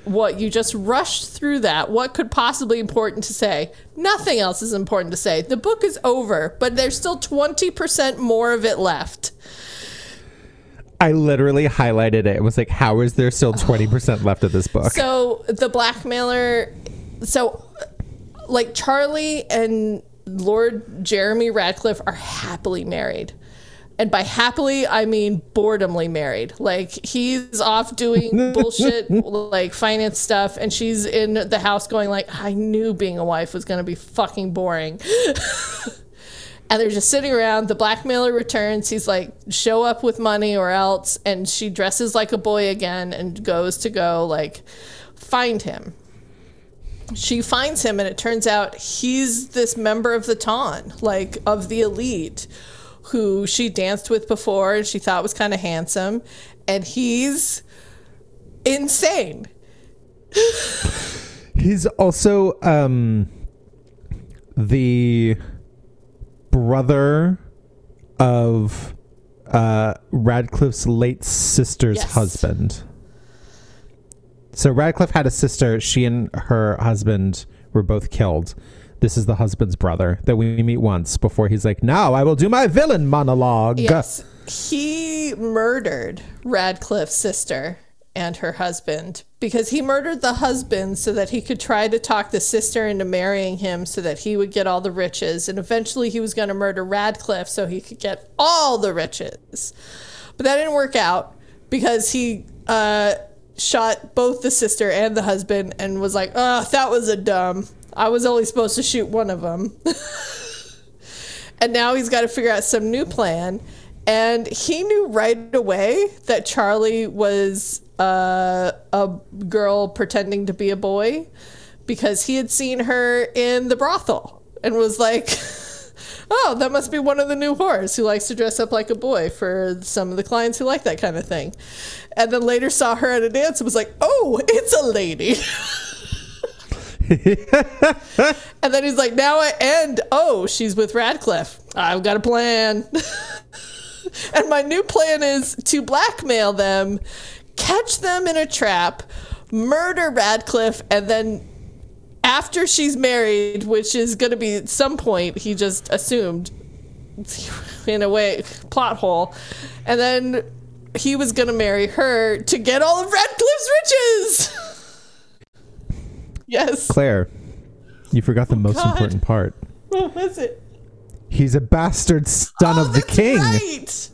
Speaker 1: what you just rushed through that. What could possibly important to say? Nothing else is important to say. The book is over, but there's still 20% more of it left.
Speaker 2: I literally highlighted it. It was like, how is there still 20% left of this book?
Speaker 1: So the blackmailer, so like Charlie and Lord Jeremy Radcliffe are happily married. And by happily, I mean boredomly married. Like he's off doing bullshit, like finance stuff, and she's in the house going like, "I knew being a wife was going to be fucking boring." and they're just sitting around. The blackmailer returns. He's like, "Show up with money or else." And she dresses like a boy again and goes to go like find him. She finds him, and it turns out he's this member of the Ton, like of the elite who she danced with before and she thought was kind of handsome. And he's insane.
Speaker 2: He's also um, the brother of uh, Radcliffe's late sister's
Speaker 1: Yes.
Speaker 2: husband. So Radcliffe had a sister. She and her husband were both killed. This is the husband's brother that we meet once before he's like, "Now I will do my villain monologue.
Speaker 1: Yes. He murdered Radcliffe's sister and her husband because he murdered the husband so that he could try to talk the sister into marrying him so that he would get all the riches. And eventually he was going to murder Radcliffe so he could get all the riches. But that didn't work out because he uh, shot both the sister and the husband and was like, oh, that was a dumb. I was only supposed to shoot one of them. and now he's got to figure out some new plan. And he knew right away that Charlie was uh, a girl pretending to be a boy because he had seen her in the brothel and was like, oh, that must be one of the new whores who likes to dress up like a boy for some of the clients who like that kind of thing. And then later saw her at a dance and was like, oh, it's a lady. and then he's like, now I end. Oh, she's with Radcliffe. I've got a plan. and my new plan is to blackmail them, catch them in a trap, murder Radcliffe, and then after she's married, which is going to be at some point, he just assumed, in a way, plot hole, and then he was going to marry her to get all of Radcliffe's riches. Yes.
Speaker 2: Claire, you forgot the oh, most
Speaker 1: God.
Speaker 2: important part.
Speaker 1: What was it?
Speaker 2: He's a bastard son
Speaker 1: Oh,
Speaker 2: of the
Speaker 1: that's
Speaker 2: king.
Speaker 1: Right.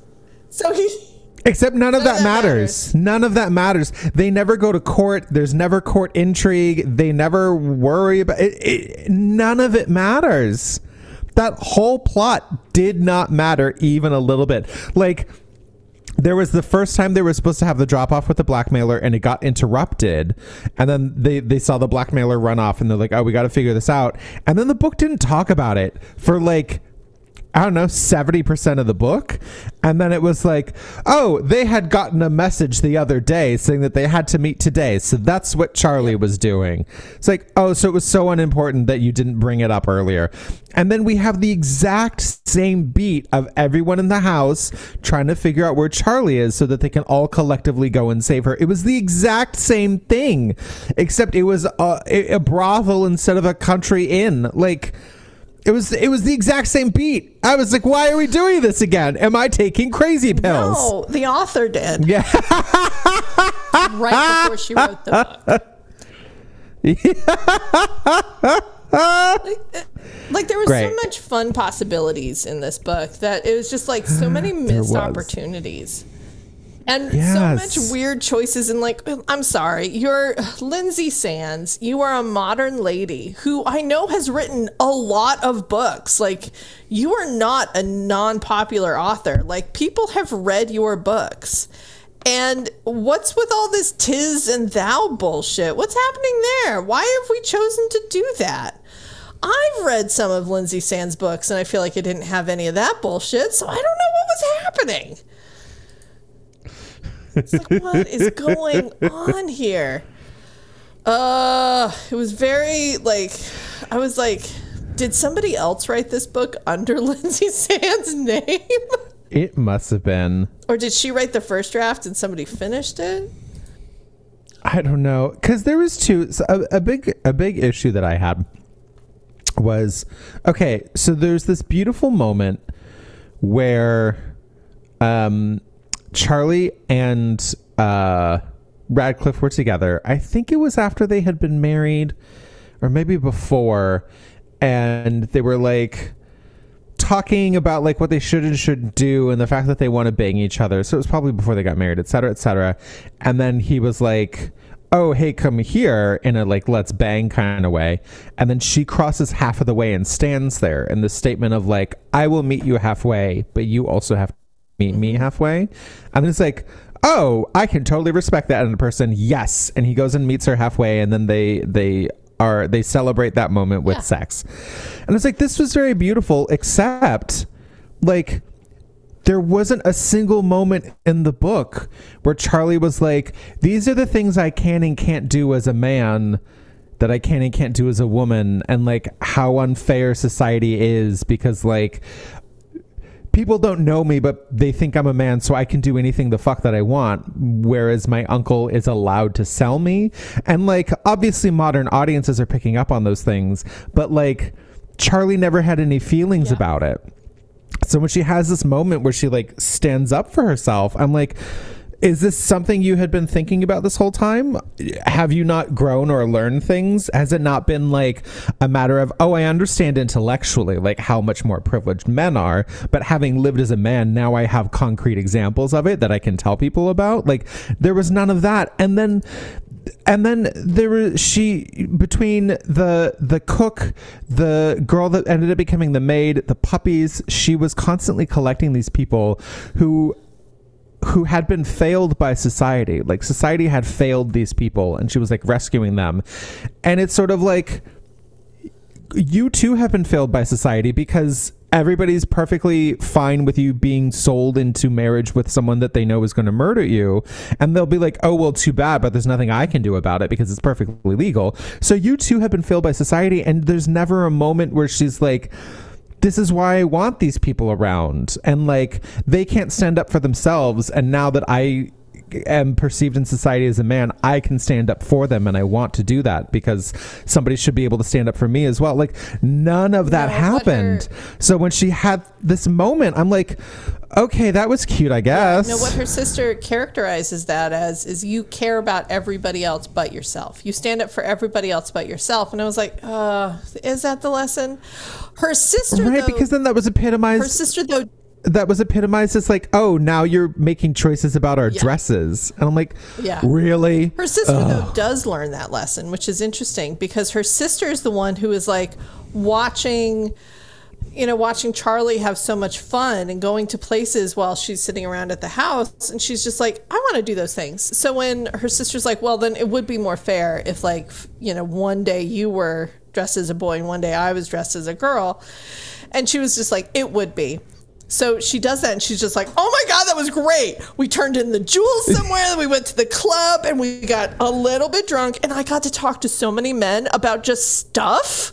Speaker 1: So he.
Speaker 2: Except none of
Speaker 1: None
Speaker 2: that,
Speaker 1: that
Speaker 2: matters. None of that matters. They never go to court. There's never court intrigue. They never worry about it. it none of it matters. That whole plot did not matter even a little bit. Like there was the first time they were supposed to have the drop off with the blackmailer and it got interrupted and then they they saw the blackmailer run off and they're like oh we got to figure this out and then the book didn't talk about it for like I don't know, 70% of the book. And then it was like, oh, they had gotten a message the other day saying that they had to meet today. So that's what Charlie was doing. It's like, oh, so it was so unimportant that you didn't bring it up earlier. And then we have the exact same beat of everyone in the house trying to figure out where Charlie is so that they can all collectively go and save her. It was the exact same thing, except it was a, a brothel instead of a country inn. Like, it was it was the exact same beat. I was like, why are we doing this again? Am I taking crazy pills?
Speaker 1: No, the author did.
Speaker 2: Yeah.
Speaker 1: right before she wrote the book. Like there was so much fun possibilities in this book that it was just like so many missed opportunities. And
Speaker 2: Yes.
Speaker 1: so much weird choices and like I'm sorry, you're Lynsay Sands. You are a modern lady who I know has written a lot of books. Like you are not a non-popular author. Like people have read your books. And what's with all this tis and thou bullshit? What's happening there? Why have we chosen to do that? I've read some of Lynsay Sands' books and I feel like it didn't have any of that bullshit, so I don't know what was happening. It's like, what is going on here? Uh, it was very like, I was like, did somebody else write this book under Lynsay Sands' name?
Speaker 2: It must have been.
Speaker 1: or did she write the first draft and somebody finished it?
Speaker 2: I don't know because there was two. So a, a big a big issue that I had was okay. So there's this beautiful moment where um, Charlie and uh, Radcliffe were together. I think it was after they had been married, or maybe before. and they were like talking about like what they should and shouldn't do and the fact that they want to bang each other. So it was probably before they got married, et cetera, et cetera. And then he was like, Oh, hey, come here in a like let's bang kind of way. And then she crosses half of the way and stands there in the statement of like, I will meet you halfway, but you also have to meet me halfway. And it's like, oh, I can totally respect that in a person. Yes. And he goes and meets her halfway and then they they are they celebrate that moment with
Speaker 1: Yeah.
Speaker 2: sex. And it's like this was very beautiful, except like there wasn't a single moment in the book where Charlie was like, These are the things I can and can't do as a man that I can and can't do as a woman, and like how unfair society is because like people don't know me, but they think I'm a man, so I can do anything the fuck that I want. Whereas my uncle is allowed to sell me. And like, obviously, modern audiences are picking up on those things, but like, Charlie never had any feelings
Speaker 1: Yeah.
Speaker 2: about it. So when she has this moment where she like stands up for herself, I'm like, is this something you had been thinking about this whole time? Have you not grown or learned things? Has it not been like a matter of, oh, I understand intellectually, like how much more privileged men are, but having lived as a man, now I have concrete examples of it that I can tell people about? Like, there was none of that. And then and then there was she between the the cook the girl that ended up becoming the maid the puppies she was constantly collecting these people who who had been failed by society. Like society had failed these people and she was like rescuing them. And it's sort of like you too have been failed by society because everybody's perfectly fine with you being sold into marriage with someone that they know is going to murder you and they'll be like oh well too bad but there's nothing i can do about it because it's perfectly legal so you too have been failed by society and there's never a moment where she's like this is why I want these people around. And like they can't stand up for themselves. And now that I am perceived in society as a man, I can stand up for them and I want to do that because somebody should be able to stand up for me as well. Like none of that
Speaker 1: No,
Speaker 2: happened. So when she had this moment, I'm like, okay, that was cute, I guess.
Speaker 1: No, what her sister characterizes that as is you care about everybody else but yourself. You stand up for everybody else but yourself. And I was like, uh, is that the lesson? Her sister,
Speaker 2: right,
Speaker 1: though,
Speaker 2: because then that was epitomized
Speaker 1: her sister though
Speaker 2: that was epitomized as like, oh, now you're making choices about our
Speaker 1: Yeah.
Speaker 2: dresses. And I'm like,
Speaker 1: Yeah.
Speaker 2: really?
Speaker 1: Her sister though does learn that lesson, which is interesting because her sister is the one who is like watching you know, watching Charlie have so much fun and going to places while she's sitting around at the house and she's just like, I want to do those things. So when her sister's like, well, then it would be more fair if like, you know, one day you were dressed as a boy and one day I was dressed as a girl. And she was just like, it would be. So she does that and she's just like, oh my God, that was great. We turned in the jewels somewhere, then we went to the club and we got a little bit drunk. And I got to talk to so many men about just stuff.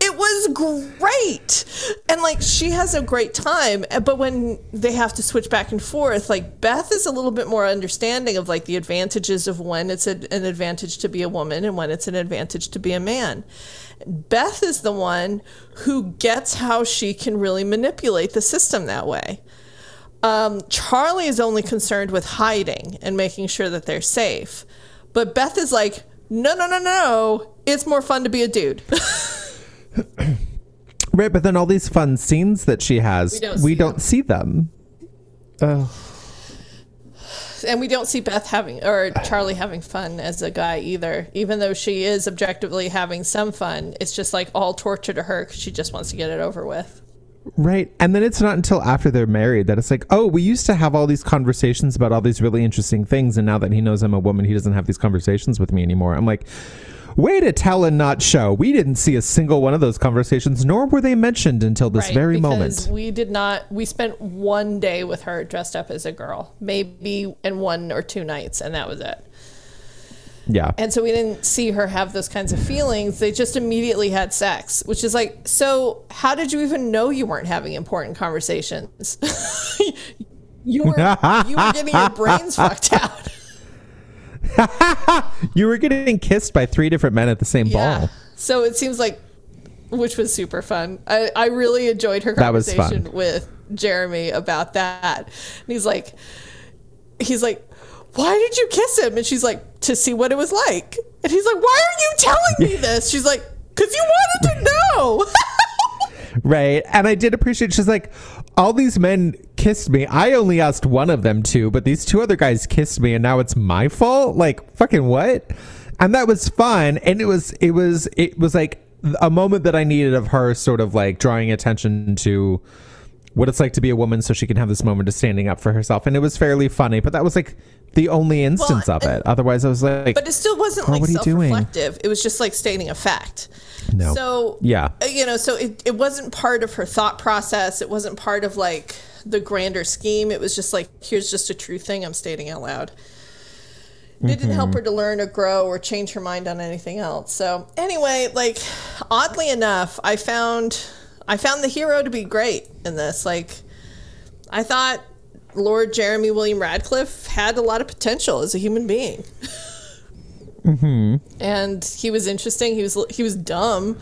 Speaker 1: It was great. And like she has a great time. Eh, but when they have to switch back and forth, like Beth is a little bit more understanding of like the advantages of when it's an advantage to be a woman and when it's an advantage to be a man. Beth is the one who gets how she can really manipulate the system that way. Um, Charlie is only concerned with hiding and making sure that they're safe. But Beth is like, no, no, no, no. It's more fun to be a dude.
Speaker 2: Right, but then all these fun scenes that she has,
Speaker 1: We
Speaker 2: we
Speaker 1: don't
Speaker 2: don't,
Speaker 1: see
Speaker 2: see them. Oh,
Speaker 1: and we don't see Beth having, or Charlie having fun as a guy either. Even though she is objectively having some fun, it's just like all torture to her because she just wants to get it over with.
Speaker 2: Right. And then it's not until after they're married that it's like, oh, we used to have all these conversations about all these really interesting things, and now that he knows I'm a woman, he doesn't have these conversations with me anymore. I'm like, way to tell and not show. We didn't see a single one of those conversations, nor were they mentioned until this
Speaker 1: Right,
Speaker 2: very moment.
Speaker 1: We did not. We spent one day with her dressed up as a girl, maybe in one or two nights, and that was it.
Speaker 2: Yeah.
Speaker 1: And so we didn't see her have those kinds of feelings. They just immediately had sex, which is like, so how did you even know you weren't having important conversations? you were you were getting your brains fucked out.
Speaker 2: You were getting kissed by three different men at the same
Speaker 1: Yeah.
Speaker 2: ball.
Speaker 1: So it seems like, which was super fun. I, I really enjoyed her conversation with Jeremy about that. And he's like, he's like, why did you kiss him? And she's like, to see what it was like. And he's like, why are you telling me this? She's like, because you wanted to know.
Speaker 2: right? And I did appreciate she's like, all these men kissed me. I only asked one of them to, but these two other guys kissed me and now it's my fault? Like fucking what? And that was fun. And it was it was it was like a moment that I needed of her sort of like drawing attention to what it's like to be a woman so she can have this moment of standing up for herself. And it was fairly funny, but that was like the only instance
Speaker 1: Well,
Speaker 2: of it. Otherwise I was like
Speaker 1: But it still wasn't like
Speaker 2: what are you doing?
Speaker 1: self-reflective. It was just like stating a fact.
Speaker 2: no.
Speaker 1: So
Speaker 2: yeah.
Speaker 1: uh, you know, so it, it wasn't part of her thought process. It wasn't part of like the grander scheme. It was just like, here's just a true thing I'm stating out loud. It didn't
Speaker 2: Mm-hmm.
Speaker 1: help her to learn or grow or change her mind on anything else. So anyway, like oddly enough, I found I found the hero to be great in this. Like I thought Lord Jeremy William Radcliffe had a lot of potential as a human being. And he was interesting. He was he was dumb.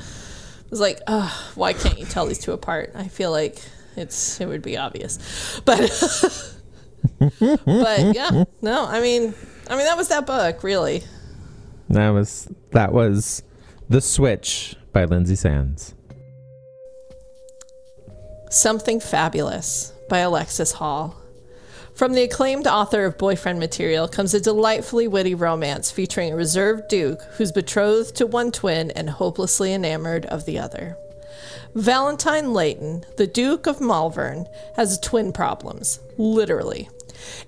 Speaker 1: It was like, uh, why can't you tell these two apart? I feel like it's it would be obvious, but but yeah, no. I mean, I mean that was that book, really.
Speaker 2: That was that was The Switch by Lynsay Sands.
Speaker 1: Something Fabulous by Alexis Hall. From the acclaimed author of Boyfriend Material comes a delightfully witty romance featuring a reserved duke who's betrothed to one twin and hopelessly enamored of the other. Valentine Layton, the Duke of Malvern, has twin problems, literally.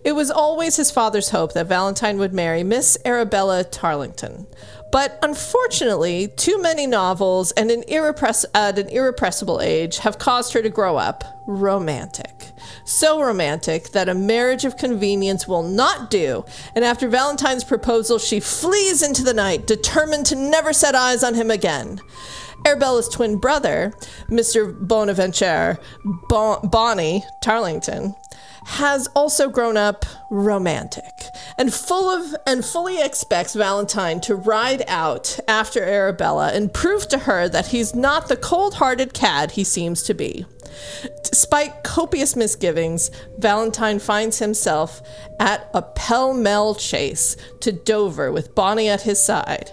Speaker 1: It was always his father's hope that Valentine would marry Miss Arabella Tarlington. But unfortunately, too many novels and an irrepress- at an irrepressible age have caused her to grow up romantic. So romantic that a marriage of convenience will not do, and after Valentine's proposal, she flees into the night, determined to never set eyes on him again. Arabella's twin brother, Mr. Bonaventure bon- Bonnie Tarlington, has also grown up romantic and full of and fully expects Valentine to ride out after Arabella and prove to her that he's not the cold-hearted cad he seems to be. Despite copious misgivings, Valentine finds himself at a pell-mell chase to Dover with Bonnie at his side.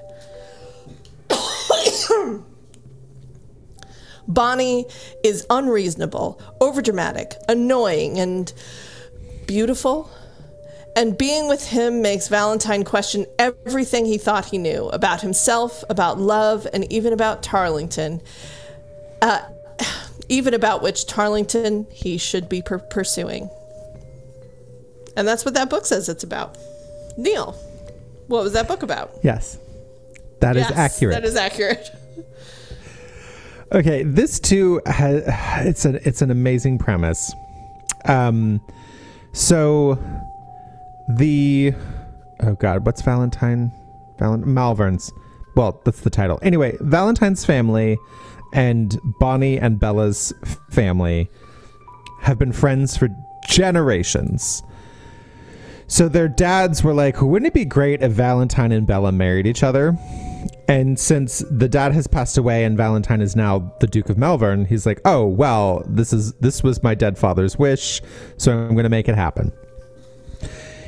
Speaker 1: Bonnie is unreasonable, overdramatic, annoying, and beautiful. And being with him makes Valentine question everything he thought he knew about himself, about love, and even about Tarlington. Uh, even about which Tarlington he should be per- pursuing. And that's what that book says it's about. Neil, what was that book about?
Speaker 2: Yes. that is
Speaker 1: Yes,
Speaker 2: accurate.
Speaker 1: That is accurate.
Speaker 2: Okay, this too has it's an it's an amazing premise. Um so the oh god, what's Valentine Valent Malverns. Well, that's the title. Anyway, Valentine's family and Bonnie and Bella's family have been friends for generations. So their dads were like, wouldn't it be great if Valentine and Bella married each other? And since the dad has passed away and Valentine is now the Duke of Malvern, he's like, "Oh, well, this is this was my dead father's wish, so I'm going to make it happen."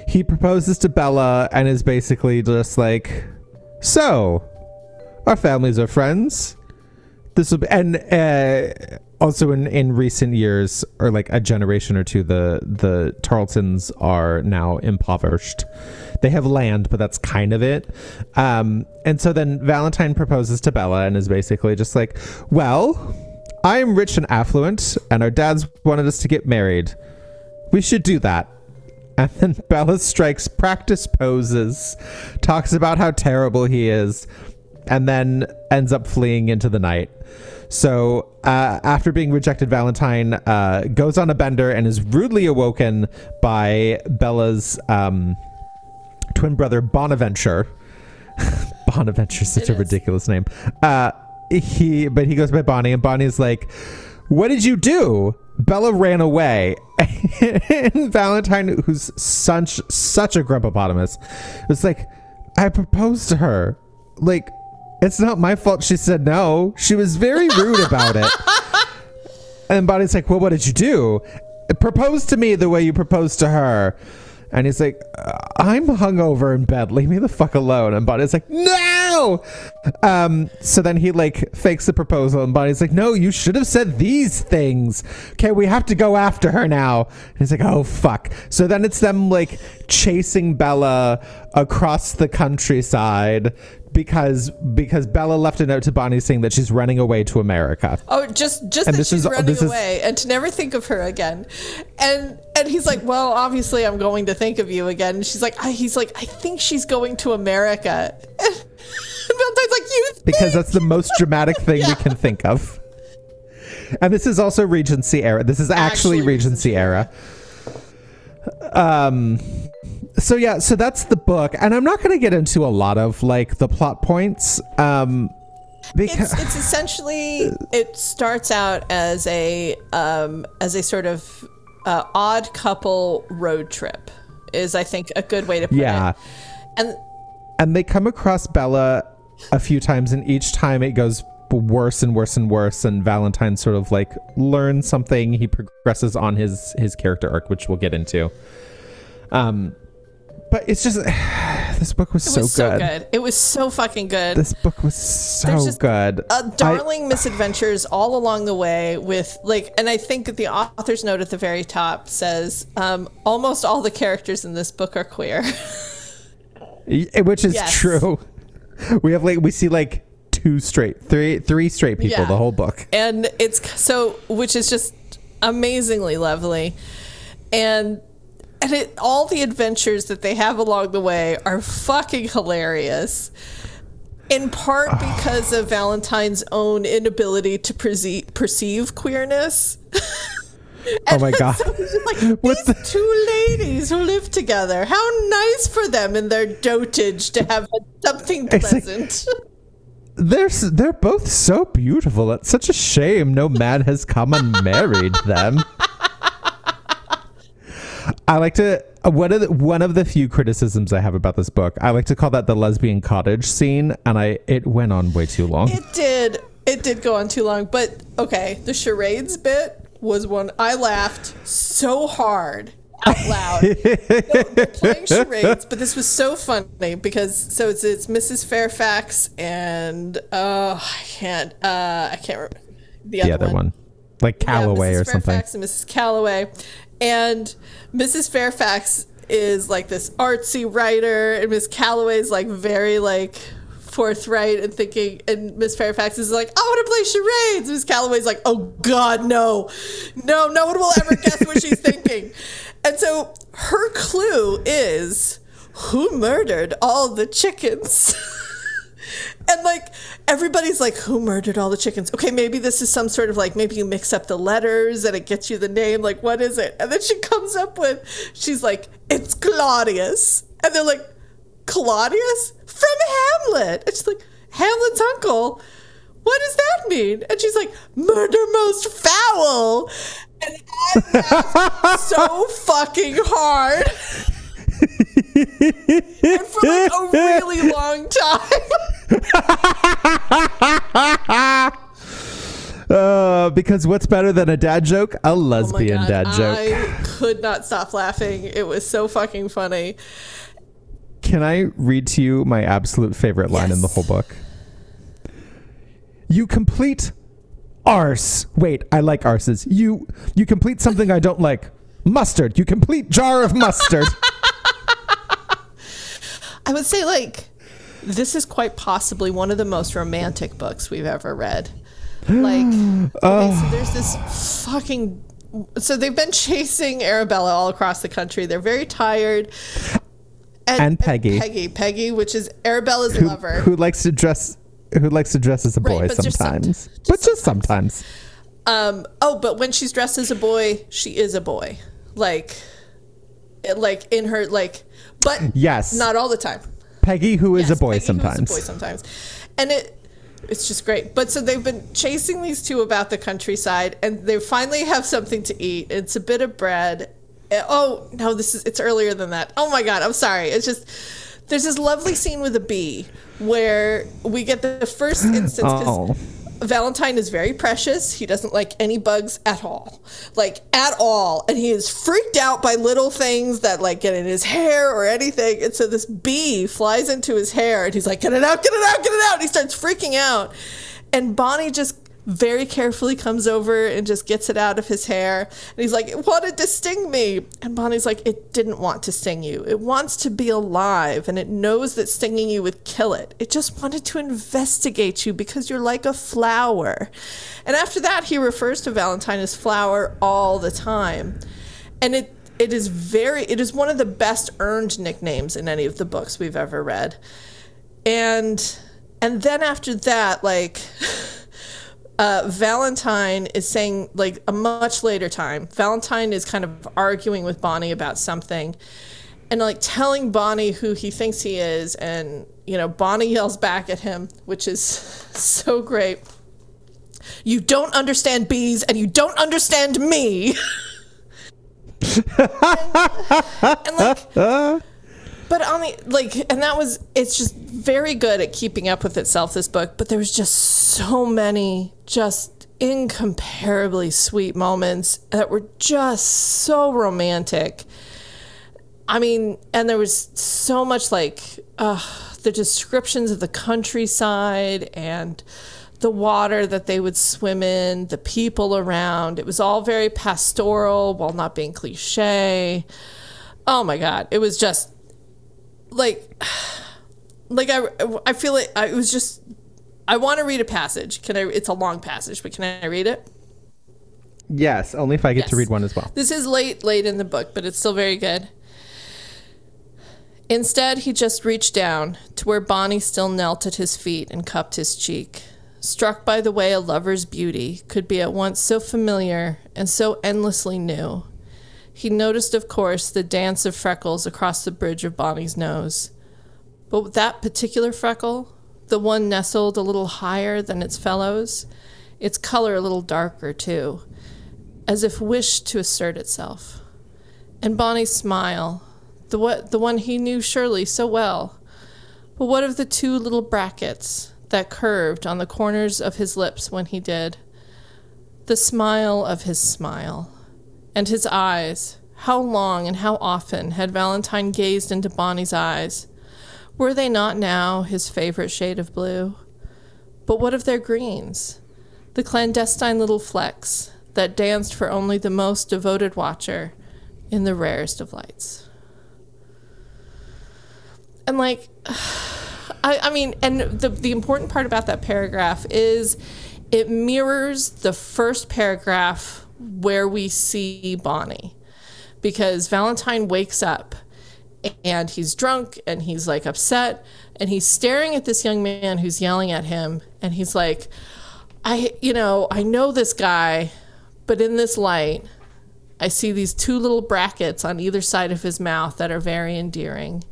Speaker 2: He proposes to Bella and is basically just like, "So, our families are friends. This will be and uh, also in in recent years or like a generation or two the the Tarletons are now impoverished. They have land, but that's kind of it. Um and so then Valentine proposes to Bella and is basically just like, "Well, I am rich and affluent and our dads wanted us to get married. We should do that." And then Bella strikes practice poses, talks about how terrible he is, and then ends up fleeing into the night. So, uh, after being rejected, Valentine uh, goes on a bender and is rudely awoken by Bella's um, twin brother, Bonaventure. Bonaventure is such
Speaker 1: It
Speaker 2: a
Speaker 1: is.
Speaker 2: ridiculous name. Uh, he, but he goes by Bonnie, and Bonnie's like, "What did you do?" Bella ran away, and Valentine, who's such such a grumpopotamus, was like, "I proposed to her. Like, it's not my fault." She said no. She was very rude about it. And Bonnie's like, "Well, what did you do? Propose to me the way you proposed to her." And he's like, "I'm hungover in bed. Leave me the fuck alone." And Bonnie's like, "No!" Um, so then he like fakes the proposal, and Bonnie's like, no, you should have said these things. Okay, we have to go after her now. And he's like, oh fuck. So then it's them like chasing Bella across the countryside because because Bella left a note to Bonnie saying that she's running away to America.
Speaker 1: Oh, just just
Speaker 2: And
Speaker 1: that she's
Speaker 2: is-
Speaker 1: running
Speaker 2: this is-
Speaker 1: away and to never think of her again. And and he's like, well, obviously I'm going to think of you again. And she's like, I, he's like, I think she's going to America. And Valentine's like, you think?
Speaker 2: because that's the most dramatic thing we can think of. And this is also Regency era. This is actually,
Speaker 1: Actually
Speaker 2: Regency era. Um so yeah, so that's the book and I'm not going to get into a lot of like the plot points um because
Speaker 1: it's, it's essentially it starts out as a um, as a sort of uh, odd couple road trip is I think a good way to put
Speaker 2: yeah.
Speaker 1: it. And
Speaker 2: And they come across Bella a few times and each time it goes worse and worse and worse and Valentine sort of like learns something he progresses on his his character arc which we'll get into. Um but it's just this book was,
Speaker 1: it
Speaker 2: so,
Speaker 1: was so
Speaker 2: good.
Speaker 1: good. It was so fucking good.
Speaker 2: This book was so
Speaker 1: just
Speaker 2: good.
Speaker 1: uh, darling misadventures all along the way with like and i think the author's note at the very top says um, almost all the characters in this book are queer
Speaker 2: which is
Speaker 1: Yes.
Speaker 2: true. We have like we see like two straight, three three straight people
Speaker 1: Yeah.
Speaker 2: the whole book.
Speaker 1: and it's so which is just amazingly lovely and and it all the adventures that they have along the way are fucking hilarious in part because of valentine's own inability to perceive, perceive queerness
Speaker 2: Oh my god.
Speaker 1: like
Speaker 2: What
Speaker 1: these two ladies who live together. How nice for them in their dotage to have something
Speaker 2: It's like-
Speaker 1: pleasant.
Speaker 2: They're they're both so beautiful. It's such a shame no man has come and married them. I like to uh, one of the, one of the few criticisms I have about this book. I like to call that the lesbian cottage scene, and I it went on way too long.
Speaker 1: it did. It did go on too long, but okay. The charades bit was one I laughed so hard out loud. No, playing charades, but this was so funny because so it's it's Mrs. Fairfax and oh I can't uh I can't remember the other,
Speaker 2: the other one, like Calloway
Speaker 1: yeah,
Speaker 2: or something. Mrs.
Speaker 1: Fairfax and Mrs. Calloway. And Mrs. Fairfax is like this artsy writer, and Miss Calloway's like very like forthright and thinking. And Miss Fairfax is like, I want to play charades. Miss Calloway's like, Oh God, no, no, no one will ever guess what she's thinking. And so her clue is who murdered all the chickens. And like everybody's like, who murdered all the chickens? Okay, maybe this is some sort of like maybe you mix up the letters and it gets you the name. Like, what is it? And then she comes up with, she's like, it's Claudius. And they're like, Claudius from Hamlet. And she's like, Hamlet's uncle. What does that mean? And she's like, murder most foul. And I laughed so fucking hard. and for like a really long time.
Speaker 2: Uh, because what's better than a dad joke? A
Speaker 1: Oh
Speaker 2: lesbian
Speaker 1: God,
Speaker 2: dad joke.
Speaker 1: I could not stop laughing. It was so fucking funny.
Speaker 2: Can I read to you my absolute favorite line in the whole book? You complete arse. Wait, I like arses. You you complete something I don't like. Mustard. You complete jar of mustard.
Speaker 1: I would say like this is quite possibly one of the most romantic books we've ever read. Like okay,
Speaker 2: Oh.
Speaker 1: so there's this fucking so they've been chasing Arabella all across the country. They're very tired.
Speaker 2: And Peggy.
Speaker 1: Peggy, Peggy, which is Arabella's
Speaker 2: who,
Speaker 1: lover.
Speaker 2: who likes to dress who likes to dress as a
Speaker 1: Right,
Speaker 2: boy
Speaker 1: but just
Speaker 2: sometimes.
Speaker 1: some- just
Speaker 2: but just sometimes.
Speaker 1: Um. Oh, but when she's dressed as a boy, she is a boy. Like, like in her like, but
Speaker 2: Yes.
Speaker 1: not all the time.
Speaker 2: Peggy who is
Speaker 1: Yes,
Speaker 2: a boy
Speaker 1: Peggy,
Speaker 2: sometimes.
Speaker 1: boy sometimes, and it. It's just great. But so they've been chasing these two about the countryside, and they finally have something to eat. It's a bit of bread. Uh, Oh no, this is it's earlier than that. Oh my god, I'm sorry. It's just there's this lovely scene with a bee where we get the first instance. 'cause
Speaker 2: Oh.
Speaker 1: Valentine is very precious. He doesn't like any bugs at all. Like at all. And he is freaked out by little things that like get in his hair or anything. And so this bee flies into his hair and he's like, get it out, get it out, get it out. And he starts freaking out. And Bonnie just very carefully comes over and just gets it out of his hair. And he's like, It wanted to sting me. And Bonnie's like, It didn't want to sting you. It wants to be alive and it knows that stinging you would kill it. It just wanted to investigate you because you're like a flower. And after that, he refers to Valentine as flower all the time. And it it is very it is one of the best earned nicknames in any of the books we've ever read. And and then after that, like uh, Valentine is saying, like a much later time, Valentine is kind of arguing with Bonnie about something and like telling Bonnie who he thinks he is. And, you know, Bonnie yells back at him, which is so great. You don't understand bees and you don't understand me. and, and like, but on the like, and that was it's just very good at keeping up with itself. This book, but there was just so many just incomparably sweet moments that were just so romantic. I mean, and there was so much like uh, the descriptions of the countryside and the water that they would swim in, the people around. It was all very pastoral while not being cliche. Oh my God. It was just like like I I feel like I, it was just I want to read a passage. Can I? It's a long passage, but can I read it?
Speaker 2: Yes, only if I get yes. to read one as well.
Speaker 1: This is late late in the book, but it's still very good. Instead, he just reached down to where Bonnie still knelt at his feet and cupped his cheek, struck by the way a lover's beauty could be at once so familiar and so endlessly new. He noticed, of course, the dance of freckles across the bridge of Bonnie's nose. But that particular freckle, the one nestled a little higher than its fellows, its color a little darker, too, as if wished to assert itself. And Bonnie's smile, the, what, the one he knew surely so well. But what of the two little brackets that curved on the corners of his lips when he did? The smile of his smile and his eyes. How long and how often had Valentine gazed into Bonnie's eyes? Were they not now his favorite shade of blue? But what of their greens? The clandestine little flecks that danced for only the most devoted watcher in the rarest of lights. And like, I, I mean, and the, the important part about that paragraph is it mirrors the first paragraph where we see Bonnie. Because Valentine wakes up and he's drunk and he's like upset and he's staring at this young man who's yelling at him and he's like I you know I know this guy but in this light I see these two little brackets on either side of his mouth that are very endearing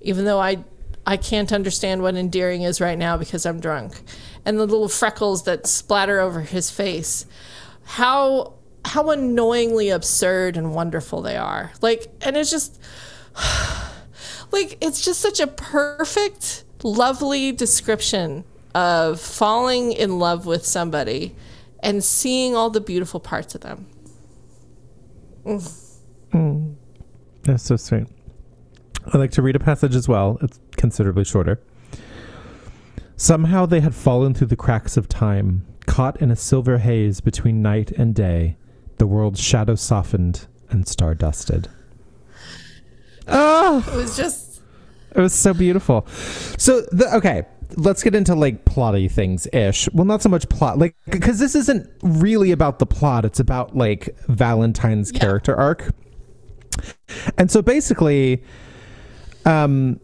Speaker 1: even though I I can't understand what endearing is right now because I'm drunk. And the little freckles that splatter over his face. How how annoyingly absurd and wonderful they are. Like, and it's just like it's just such a perfect, lovely description of falling in love with somebody and seeing all the beautiful parts of them.
Speaker 2: Mm. Mm. That's so sweet. I like to read a passage as well. It's considerably shorter. Somehow they had fallen through the cracks of time, caught in a silver haze between night and day, the world's shadow softened and star dusted.
Speaker 1: Oh, it was just.
Speaker 2: It was so beautiful. So, the, okay, let's get into like plotty things ish. Well, not so much plot, like, because this isn't really about the plot, it's about like Valentine's yeah. character arc. And so basically, um,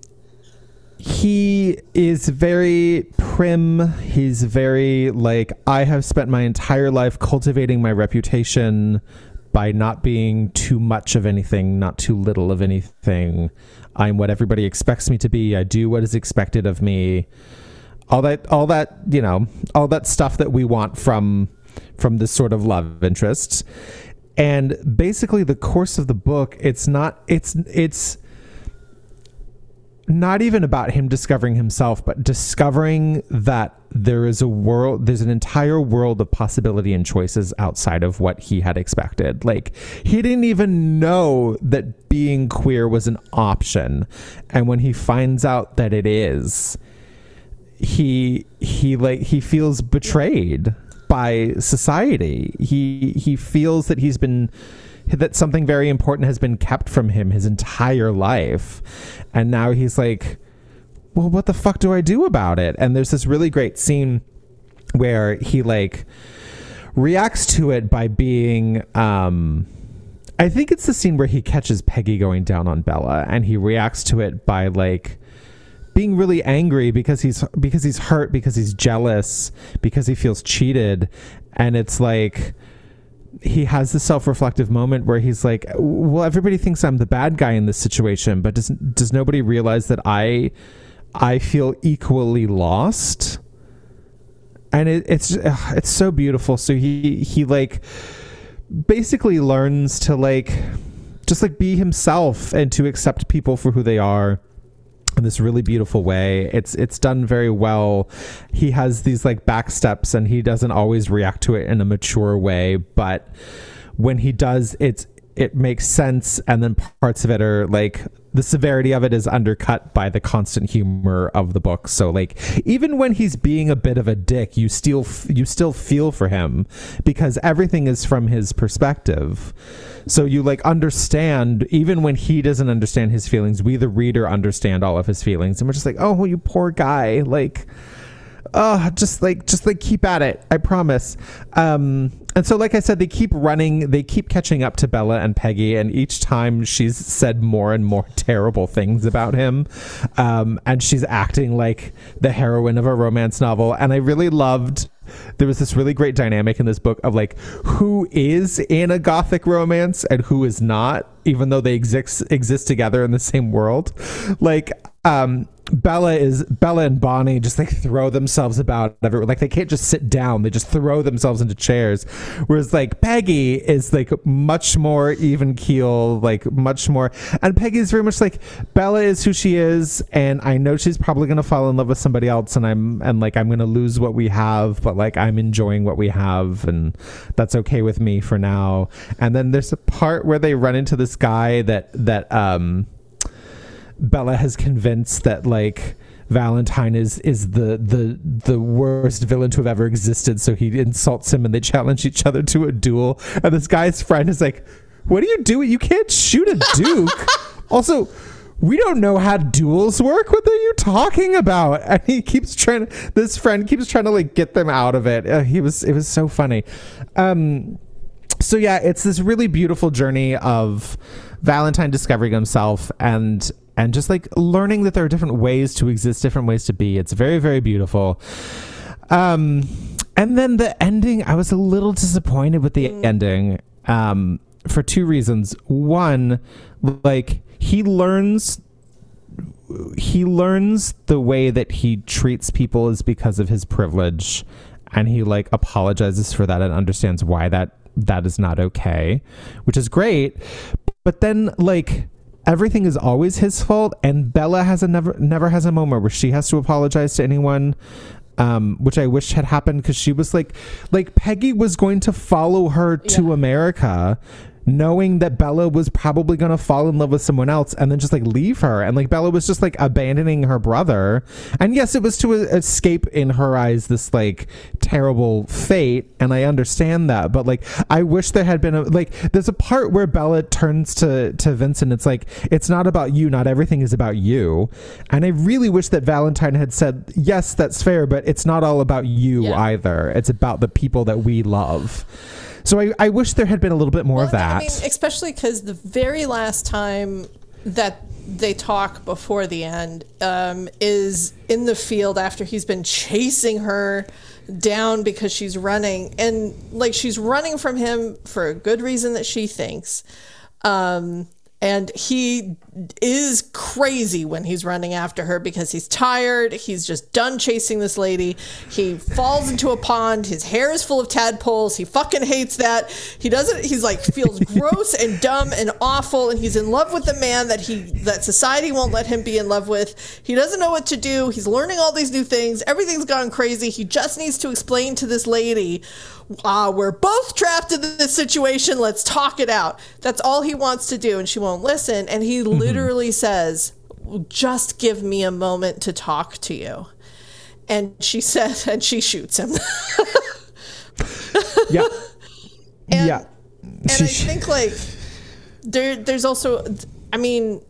Speaker 2: he is very prim. He's very like I have spent my entire life cultivating my reputation by not being too much of anything, not too little of anything. I'm what everybody expects me to be. I do what is expected of me. All that all that, you know, all that stuff that we want from from this sort of love interest. And basically the course of the book, it's not it's it's not even about him discovering himself, but discovering that there is a world, there's an entire world of possibility and choices outside of what he had expected. Like, he didn't even know that being queer was an option. And when he finds out that it is, he, he, like, he feels betrayed by society. He, he feels that he's been, that something very important has been kept from him his entire life. And now he's like, well, what the fuck do I do about it? And there's this really great scene where he like reacts to it by being um I think it's the scene where he catches Peggy going down on Bella and he reacts to it by like being really angry because he's because he's hurt because he's jealous because he feels cheated and it's like he has this self-reflective moment where he's like well everybody thinks i'm the bad guy in this situation but does does nobody realize that i i feel equally lost? And it, it's it's so beautiful. So he he like basically learns to like just like be himself and to accept people for who they are in this really beautiful way. It's it's done very well. He has these like back steps and he doesn't always react to it in a mature way, but when he does it's it makes sense and then parts of it are like the severity of it is undercut by the constant humor of the book. So like even when he's being a bit of a dick you still you still feel for him because everything is from his perspective. So you like understand even when he doesn't understand his feelings we the reader understand all of his feelings. And we're just like oh you poor guy. Like oh just like just like keep at it i promise. Um and so like i said they keep running they keep catching up to bella and peggy and each time she's said more and more terrible things about him um and she's acting like the heroine of a romance novel. And i really loved there was this really great dynamic in this book of like who is in a gothic romance and who is not even though they exist exist together in the same world. Like um Bella is Bella and Bonnie just like throw themselves about everywhere. Like they can't just sit down; they just throw themselves into chairs. Whereas like Peggy is like much more even keel, like much more. And Peggy is very much like Bella is who she is, and I know she's probably gonna fall in love with somebody else, and I'm and like I'm gonna lose what we have, but like I'm enjoying what we have, and that's okay with me for now. And then there's a part where they run into this guy that that um Bella has convinced that like Valentine is is the the the worst villain to have ever existed. So he insults him and they challenge each other to a duel. And this guy's friend is like, "What are you doing? You can't shoot a duke." also, we don't know how duels work. What are you talking about? And he keeps trying. This friend keeps trying to like get them out of it. Uh, he was. It was so funny. Um. So yeah, it's this really beautiful journey of Valentine discovering himself and and just like learning that there are different ways to exist, different ways to be. It's very, very beautiful. Um, and then the ending, I was a little disappointed with the mm. ending um, for two reasons. One, like he learns he learns the way that he treats people is because of his privilege and he like apologizes for that and understands why that that is not okay which is great but then like everything is always his fault and Bella has a never never has a moment where she has to apologize to anyone um, which I wish had happened because she was like like Peggy was going to follow her to. America knowing that Bella was probably going to fall in love with someone else and then just like leave her. And like Bella was just like abandoning her brother. And yes, it was to escape in her eyes this like terrible fate. And I understand that. But like, I wish there had been a like, there's a part where Bella turns to, to Vincent. It's like, it's not about you. Not everything is about you. And I really wish that Valentine had said, yes, that's fair, but it's not all about you yeah. either. It's about the people that we love. So I, I wish there had been a little bit more well, of that. I mean,
Speaker 1: especially because the very last time that they talk before the end um, is in the field after he's been chasing her down because she's running and like she's running from him for a good reason that she thinks um, And he is crazy when he's running after her because he's tired. He's just done chasing this lady. He falls into a pond. His hair is full of tadpoles. He fucking hates that. He doesn't, he's like, feels gross and dumb and awful. And he's in love with the man that he, that society won't let him be in love with. He doesn't know what to do. He's learning all these new things. Everything's gone crazy. He just needs to explain to this lady uh, we're both trapped in this situation. Let's talk it out. That's all he wants to do. And she won't listen. And he mm-hmm. literally says, just give me a moment to talk to you. And she says, and she shoots him.
Speaker 2: yeah.
Speaker 1: And,
Speaker 2: yeah.
Speaker 1: And I think like there, there's also, I mean,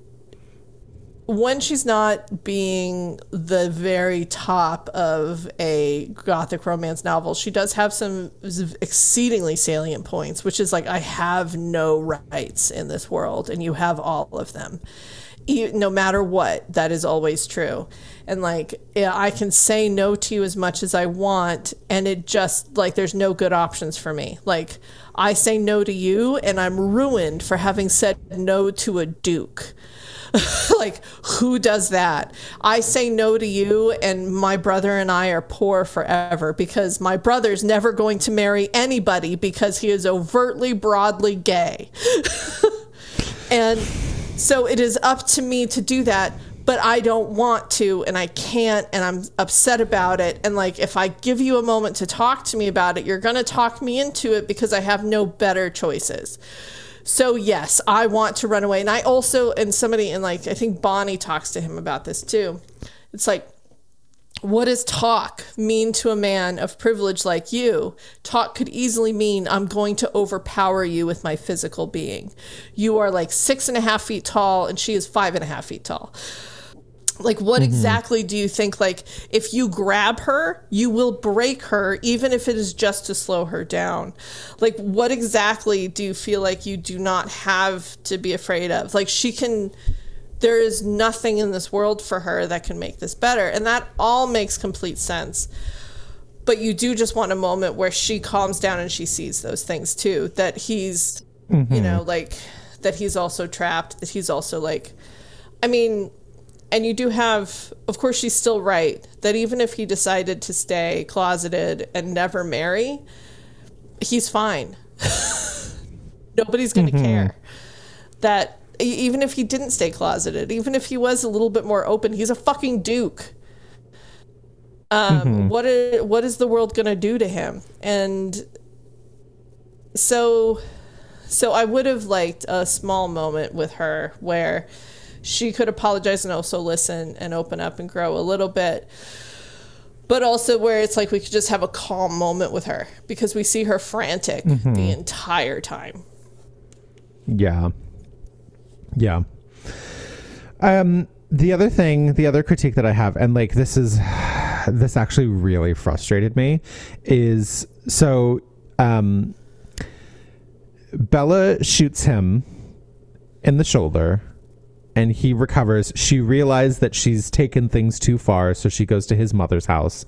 Speaker 1: when she's not being the very top of a gothic romance novel, she does have some exceedingly salient points, which is like, I have no rights in this world, and you have all of them. No matter what, that is always true. And like, I can say no to you as much as I want, and it just like, there's no good options for me. Like, I say no to you, and I'm ruined for having said no to a duke like, who does that? I say no to you, and my brother and I are poor forever because my brother's never going to marry anybody because he is overtly, broadly gay. and so it is up to me to do that but I don't want to and I can't and I'm upset about it. And like if I give you a moment to talk to me about it, you're going to talk me into it because I have no better choices. So yes, I want to run away. And I also and somebody and like I think Bonnie talks to him about this too. It's like what does talk mean to a man of privilege like you? Talk could easily mean I'm going to overpower you with my physical being. You are like six and a half feet tall, and she is five and a half feet tall like what mm-hmm. exactly do you think like if you grab her you will break her even if it is just to slow her down like what exactly do you feel like you do not have to be afraid of like she can there is nothing in this world for her that can make this better and that all makes complete sense but you do just want a moment where she calms down and she sees those things too that he's mm-hmm. you know like that he's also trapped that he's also like i mean and you do have, of course, she's still right that even if he decided to stay closeted and never marry, he's fine. Nobody's going to mm-hmm. care. That even if he didn't stay closeted, even if he was a little bit more open, he's a fucking duke. Um, mm-hmm. what is, what is the world going to do to him? And so, so I would have liked a small moment with her where she could apologize and also listen and open up and grow a little bit but also where it's like we could just have a calm moment with her because we see her frantic mm-hmm. the entire time.
Speaker 2: Yeah. Yeah. Um the other thing, the other critique that I have and like this is this actually really frustrated me is so um Bella shoots him in the shoulder and he recovers. She realizes that she's taken things too far, so she goes to his mother's house.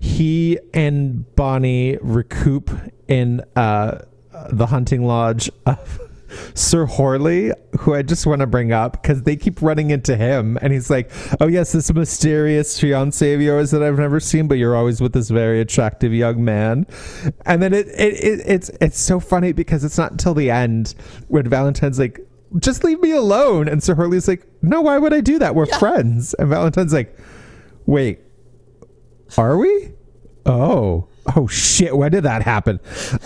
Speaker 2: He and Bonnie recoup in uh, the hunting lodge of Sir Horley, who I just want to bring up because they keep running into him, and he's like, "Oh yes, this mysterious fiance of yours that I've never seen, but you're always with this very attractive young man." And then it, it, it it's it's so funny because it's not until the end when Valentine's like, just leave me alone. And Sir Horley's like, no, why would I do that? We're yeah. friends. And Valentine's like, wait, are we? Oh, oh shit! When did that happen?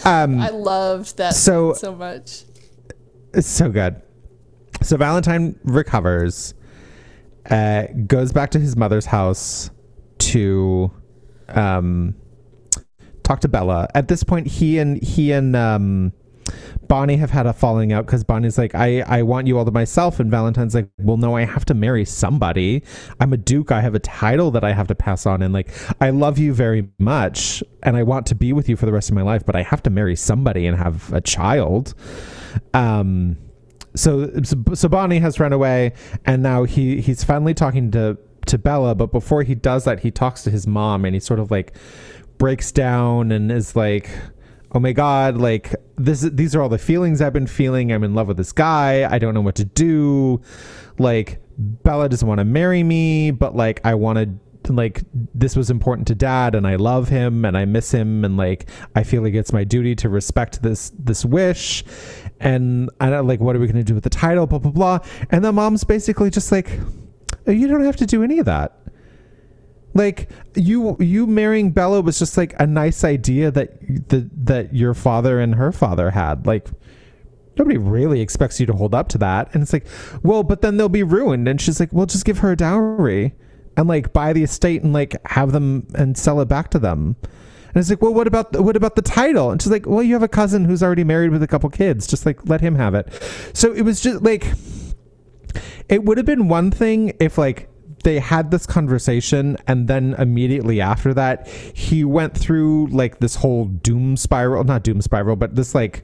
Speaker 1: Um, I loved that so so much.
Speaker 2: It's so good. So Valentine recovers, uh, goes back to his mother's house to um, talk to Bella. At this point, he and he and um, Bonnie have had a falling out because Bonnie's like, I, I want you all to myself. And Valentine's like, well, no, I have to marry somebody. I'm a duke. I have a title that I have to pass on. And like, I love you very much and I want to be with you for the rest of my life, but I have to marry somebody and have a child. Um, so, so Bonnie has run away and now he, he's finally talking to, to Bella. But before he does that, he talks to his mom and he sort of like breaks down and is like, oh my god, like this these are all the feelings I've been feeling. I'm in love with this guy. I don't know what to do. Like Bella doesn't want to marry me, but like I wanted like this was important to dad and I love him and I miss him and like I feel like it's my duty to respect this this wish and I don't like what are we going to do with the title blah blah blah and the mom's basically just like you don't have to do any of that like you you marrying Bella was just like a nice idea that that that your father and her father had like nobody really expects you to hold up to that and it's like well but then they'll be ruined and she's like well just give her a dowry and like buy the estate and like have them and sell it back to them. And it's like, well, what about the, what about the title? And she's like, well, you have a cousin who's already married with a couple kids. Just like let him have it. So it was just like, it would have been one thing if like they had this conversation and then immediately after that he went through like this whole doom spiral, not doom spiral, but this like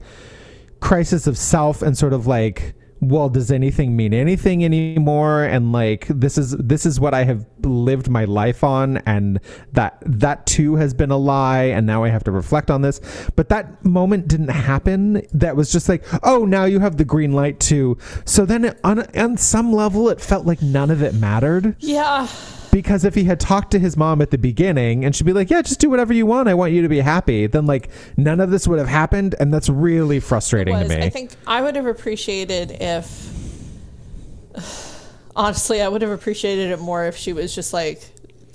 Speaker 2: crisis of self and sort of like well does anything mean anything anymore? And like this is this is what i have lived my life on and that that too has been a lie and now i have to reflect on this. But that moment didn't happen. That was just like oh now you have the green light too. So then it, on on some level it felt like none of it mattered.
Speaker 1: Yeah.
Speaker 2: Because if he had talked to his mom at the beginning and she'd be like, "Yeah, just do whatever you want. I want you to be happy," then like none of this would have happened, and that's really frustrating to me.
Speaker 1: I think I would have appreciated if, honestly, I would have appreciated it more if she was just like,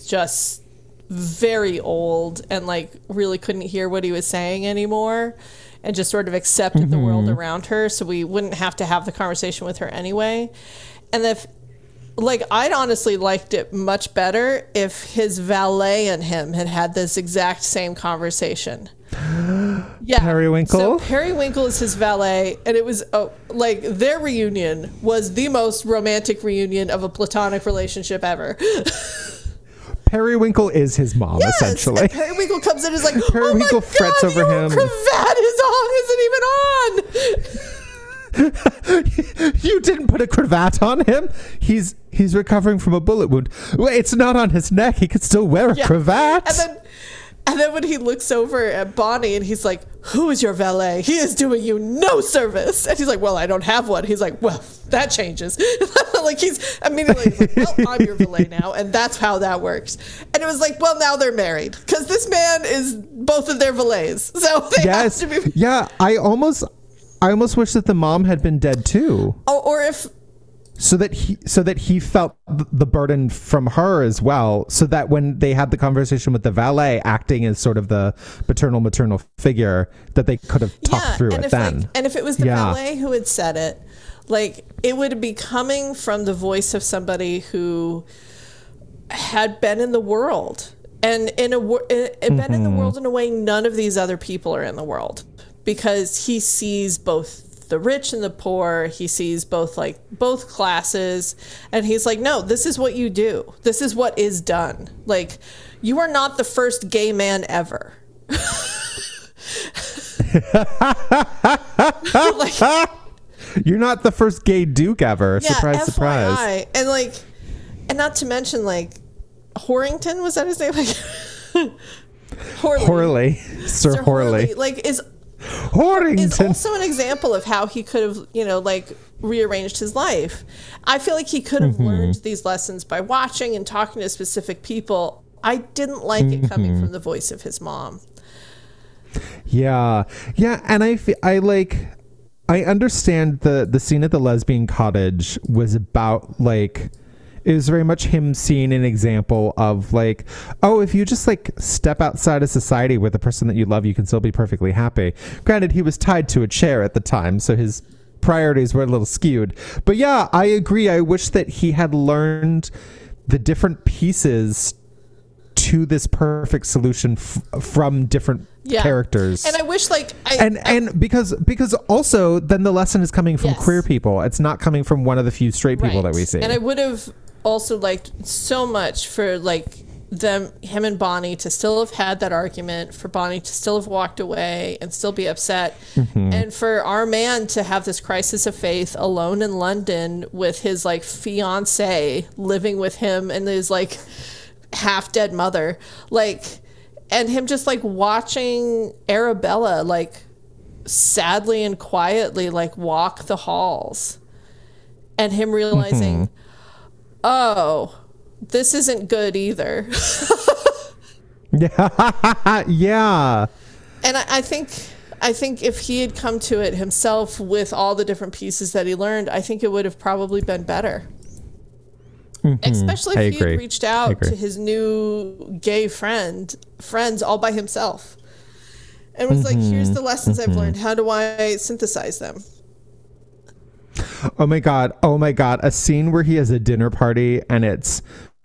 Speaker 1: just very old and like really couldn't hear what he was saying anymore and just sort of accepted the world
Speaker 2: Mm-hmm.
Speaker 1: around her so we wouldn't have to have the conversation with her anyway. And if like I'd honestly liked it much better if his valet and him had had this exact same conversation. Yeah,
Speaker 2: Periwinkle?
Speaker 1: So Periwinkle is his valet, and it was oh, like their reunion was the most romantic reunion of a platonic relationship ever.
Speaker 2: Periwinkle is his mom,
Speaker 1: Yes,
Speaker 2: essentially.
Speaker 1: and Periwinkle comes in and is like,
Speaker 2: Periwinkle
Speaker 1: oh my
Speaker 2: frets
Speaker 1: God,
Speaker 2: over
Speaker 1: your
Speaker 2: him.
Speaker 1: Cravat is on, isn't even on.
Speaker 2: you didn't put a cravat on him. He's he's recovering from a bullet wound. Wait, it's not on his neck. He could still wear a
Speaker 1: Yeah.
Speaker 2: cravat.
Speaker 1: And then, and then when he looks over at Bonnie and he's like, "Who is your valet? He is doing you no service." And he's like, "Well, I don't have one." He's like, "Well, that changes." like he's immediately like, "Well, I'm your valet now," and that's how that works. And it was like, "Well, now they're married because this man is both of their valets, so they
Speaker 2: yes.
Speaker 1: have to be."
Speaker 2: Yeah, I almost I almost wish that the mom had been dead too.
Speaker 1: Oh, or if
Speaker 2: so that he so that he felt the burden from her as well so that when they had the conversation with the valet acting as sort of the paternal maternal figure that they could have talked through
Speaker 1: and
Speaker 2: it then
Speaker 1: Like, and if it was the
Speaker 2: Yeah.
Speaker 1: valet who had said it, like it would be coming from the voice of somebody who had been in the world and in a been in the
Speaker 2: Mm-hmm.
Speaker 1: world in a way none of these other people are in the world because he sees both the rich and the poor. He sees both like both classes. And he's like no this is what you do. This is what is done. Like you are not the first gay man ever. Like
Speaker 2: you're not the first gay duke ever. Surprise
Speaker 1: FYI.
Speaker 2: surprise.
Speaker 1: And like, and not to mention like, Horrington was that his name? Like, Horley.
Speaker 2: Horley. Sir,
Speaker 1: Sir
Speaker 2: Horley.
Speaker 1: Like is
Speaker 2: Horrington
Speaker 1: also an example of how he could have you know like rearranged his life. I feel like he could have
Speaker 2: Mm-hmm.
Speaker 1: learned these lessons by watching and talking to specific people. I didn't like it coming
Speaker 2: Mm-hmm.
Speaker 1: from the voice of his mom.
Speaker 2: Yeah, yeah, and I fe- I like I understand the the scene at the lesbian cottage was about like it was very much him seeing an example of like oh if you just like step outside of society with the person that you love you can still be perfectly happy granted he was tied to a chair at the time so his priorities were a little skewed but yeah i agree i wish that he had learned the different pieces to this perfect solution f- from different
Speaker 1: Yeah.
Speaker 2: characters
Speaker 1: And I wish like I
Speaker 2: and and because because also then the lesson is coming from
Speaker 1: Yes.
Speaker 2: queer people it's not coming from one of the few straight people
Speaker 1: Right.
Speaker 2: that we see
Speaker 1: And I would have also liked so much for like them, him and Bonnie to still have had that argument, for Bonnie to still have walked away and still be upset,
Speaker 2: Mm-hmm.
Speaker 1: and for our man to have this crisis of faith alone in London with his like fiance living with him and his like half dead mother. Like, and him just like watching Arabella like sadly and quietly like walk the halls and him realizing oh this isn't good either
Speaker 2: Yeah.
Speaker 1: and I, I think I think if he had come to it himself with all the different pieces that he learned, I think it would have probably been better. Especially
Speaker 2: I
Speaker 1: if he
Speaker 2: agree.
Speaker 1: had reached out to his new gay friend, friends all by himself, and was like, "Here's
Speaker 2: Mm-hmm.
Speaker 1: the lessons I've learned. How do I synthesize them?"
Speaker 2: Oh my god. Oh my god. A scene where he has a dinner party and it's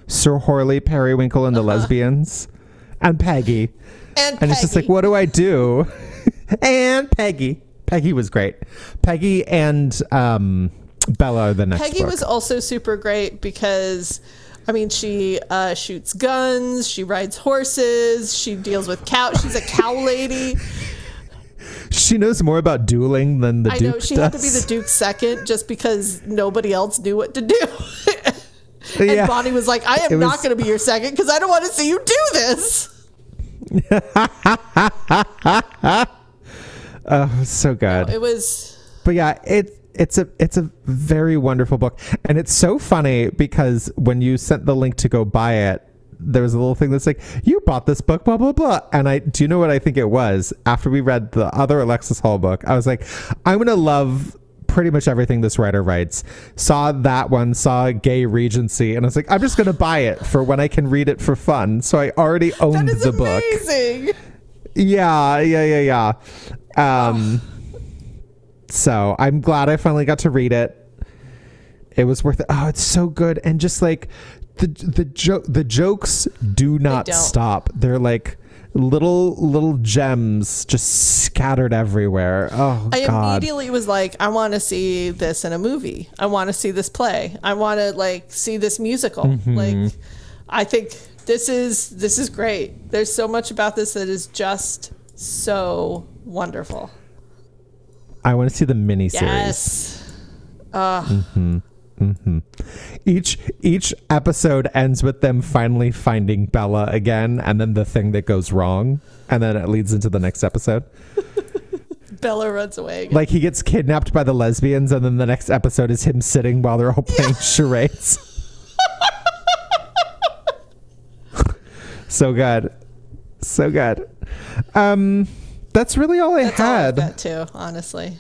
Speaker 2: Sir Horley, Periwinkle, and the lesbians, and Peggy.
Speaker 1: And,
Speaker 2: And it's just like, what do I do? and Peggy. Peggy was great. Peggy and um, Bella are the next
Speaker 1: Peggy
Speaker 2: book.
Speaker 1: was also super great because, I mean, she uh, shoots guns, she rides horses, she deals with cow. She's a cow lady.
Speaker 2: she knows more about dueling than the
Speaker 1: I
Speaker 2: Duke
Speaker 1: know she
Speaker 2: does.
Speaker 1: had to be the Duke second just because nobody else knew what to do. and
Speaker 2: Yeah.
Speaker 1: Bonnie was like, I am not going to be your second because I don't want to see you do this.
Speaker 2: Oh, so good.
Speaker 1: It was.
Speaker 2: but yeah, it it's a it's a very wonderful book, and it's so funny because when you sent the link to go buy it, there was a little thing that's like, "You bought this book, blah blah blah," and I do you know what I think it was? After we read the other Alexis Hall book, I was like, "I'm gonna love." Pretty much everything this writer writes. Saw that one, saw Gay Regency, and I was like, I'm just gonna buy it for when I can read it for fun. So I already owned
Speaker 1: is
Speaker 2: the book.
Speaker 1: amazing.
Speaker 2: Yeah, yeah, yeah, yeah. Um, so I'm glad I finally got to read it. It was worth it. Oh, it's so good, and just like the the joke, the jokes do not
Speaker 1: don't.
Speaker 2: stop. They're like little little gems just scattered everywhere. Oh
Speaker 1: I
Speaker 2: God!
Speaker 1: immediately was like, I want to see this in a movie. I want to see this play. I want to like see this musical.
Speaker 2: Mm-hmm.
Speaker 1: Like, I think this is this is great. There's so much about this that is just so wonderful.
Speaker 2: I want to see the miniseries.
Speaker 1: Yes. Uh,
Speaker 2: Each each episode ends with them finally finding Bella again, and then the thing that goes wrong, and then it leads into the next episode.
Speaker 1: Bella runs away. Again.
Speaker 2: like he gets kidnapped by the lesbians and then the next episode is him sitting while they're all playing charades so good so good um that's really all i
Speaker 1: That's all
Speaker 2: had
Speaker 1: got too, honestly.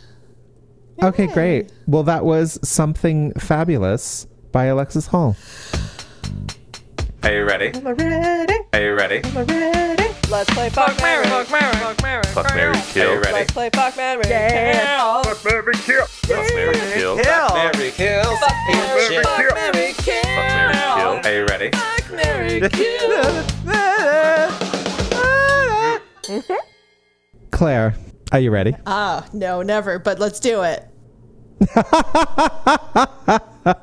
Speaker 2: Okay great well that was something fabulous by alexis hall
Speaker 3: Are you ready? I'm ready. Are you ready? I'm ready.
Speaker 1: Let's play Fuck Mary. Fuck Mary.
Speaker 3: Fuck Mary Kill. Are you ready?
Speaker 1: Let's play Fuck Mary. Yeah.
Speaker 3: Fuck Mary Kill. Fuck Mary Kill. Fuck Mary Kill.
Speaker 1: Fuck Mary. Fuck Mary. Kill.
Speaker 3: Fuck Mary Kill. Are you ready?
Speaker 1: Fuck Mary. Kill.
Speaker 2: claire are you ready
Speaker 1: Ah, no, never. But let's do it.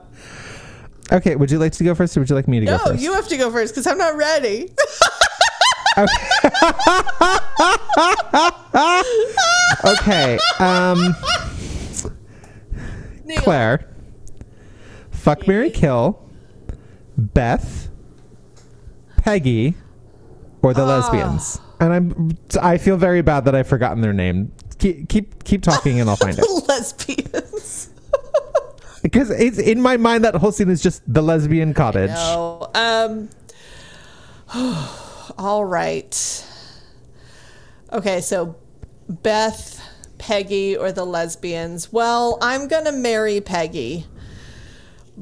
Speaker 2: okay would you like to go first or would you like me to
Speaker 1: No,
Speaker 2: go first No,
Speaker 1: you have to go first because I'm not ready.
Speaker 2: okay um
Speaker 1: Neil.
Speaker 2: claire fuck mary kill beth peggy or the lesbians and i'm i feel very bad that i've forgotten their name keep keep, keep talking and i'll find it
Speaker 1: Lesbians.
Speaker 2: because it's in my mind that whole scene is just the lesbian cottage
Speaker 1: No. Um. all right. Okay, so Beth, Peggy, or the lesbians. Well, I'm gonna marry Peggy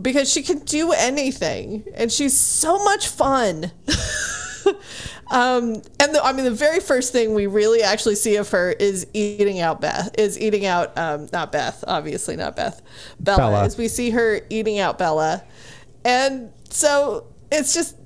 Speaker 1: because she can do anything, and she's so much fun. Um, and the, I mean, the very first thing we really actually see of her is eating out Beth, is eating out, um, not Beth, obviously not Beth, Bella,
Speaker 2: Bella.
Speaker 1: As we see her eating out Bella. And so it's just,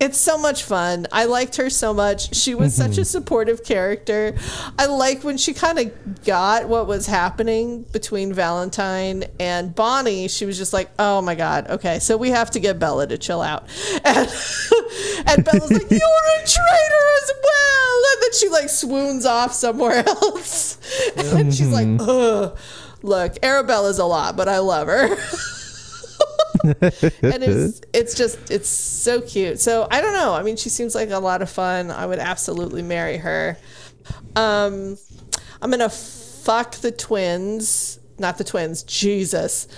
Speaker 1: it's so much fun. I liked her so much. She was such a mm-hmm. supportive character. I like when she kind of got what was happening between Valentine and Bonnie. She was just like, "Oh my god, okay, so we have to get Bella to chill out." And and Bella's like, "You're a traitor as well." And then she like swoons off somewhere else. And she's like, mm-hmm. "Ugh." Look, Arabella's a lot, but I love her. and it's it's just it's so cute. So I don't know. I mean, she seems like a lot of fun. I would absolutely marry her. Um, I'm gonna fuck the twins, not the twins. Jesus,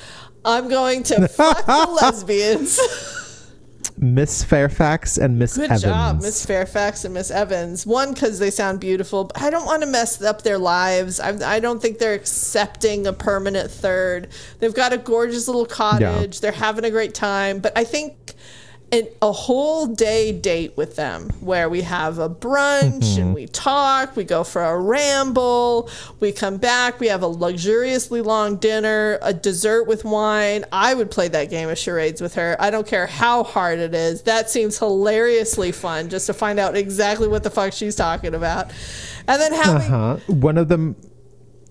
Speaker 1: I'm going to fuck the lesbians.
Speaker 2: Miss Fairfax and Miss
Speaker 1: Good
Speaker 2: Evans.
Speaker 1: job, Miss Fairfax and Miss Evans. One, because they sound beautiful, but I don't want to mess up their lives. I, I don't think they're accepting a permanent third. They've got a gorgeous little cottage. They're having a great time, but I think an, a whole day date with them where we have a brunch and we talk, we go for a ramble, we come back, we have a luxuriously long dinner, a dessert with wine. I would play that game of charades with her. I don't care how hard it is. That seems hilariously fun just to find out exactly what the fuck she's talking about. And then having
Speaker 2: Uh-huh. One of them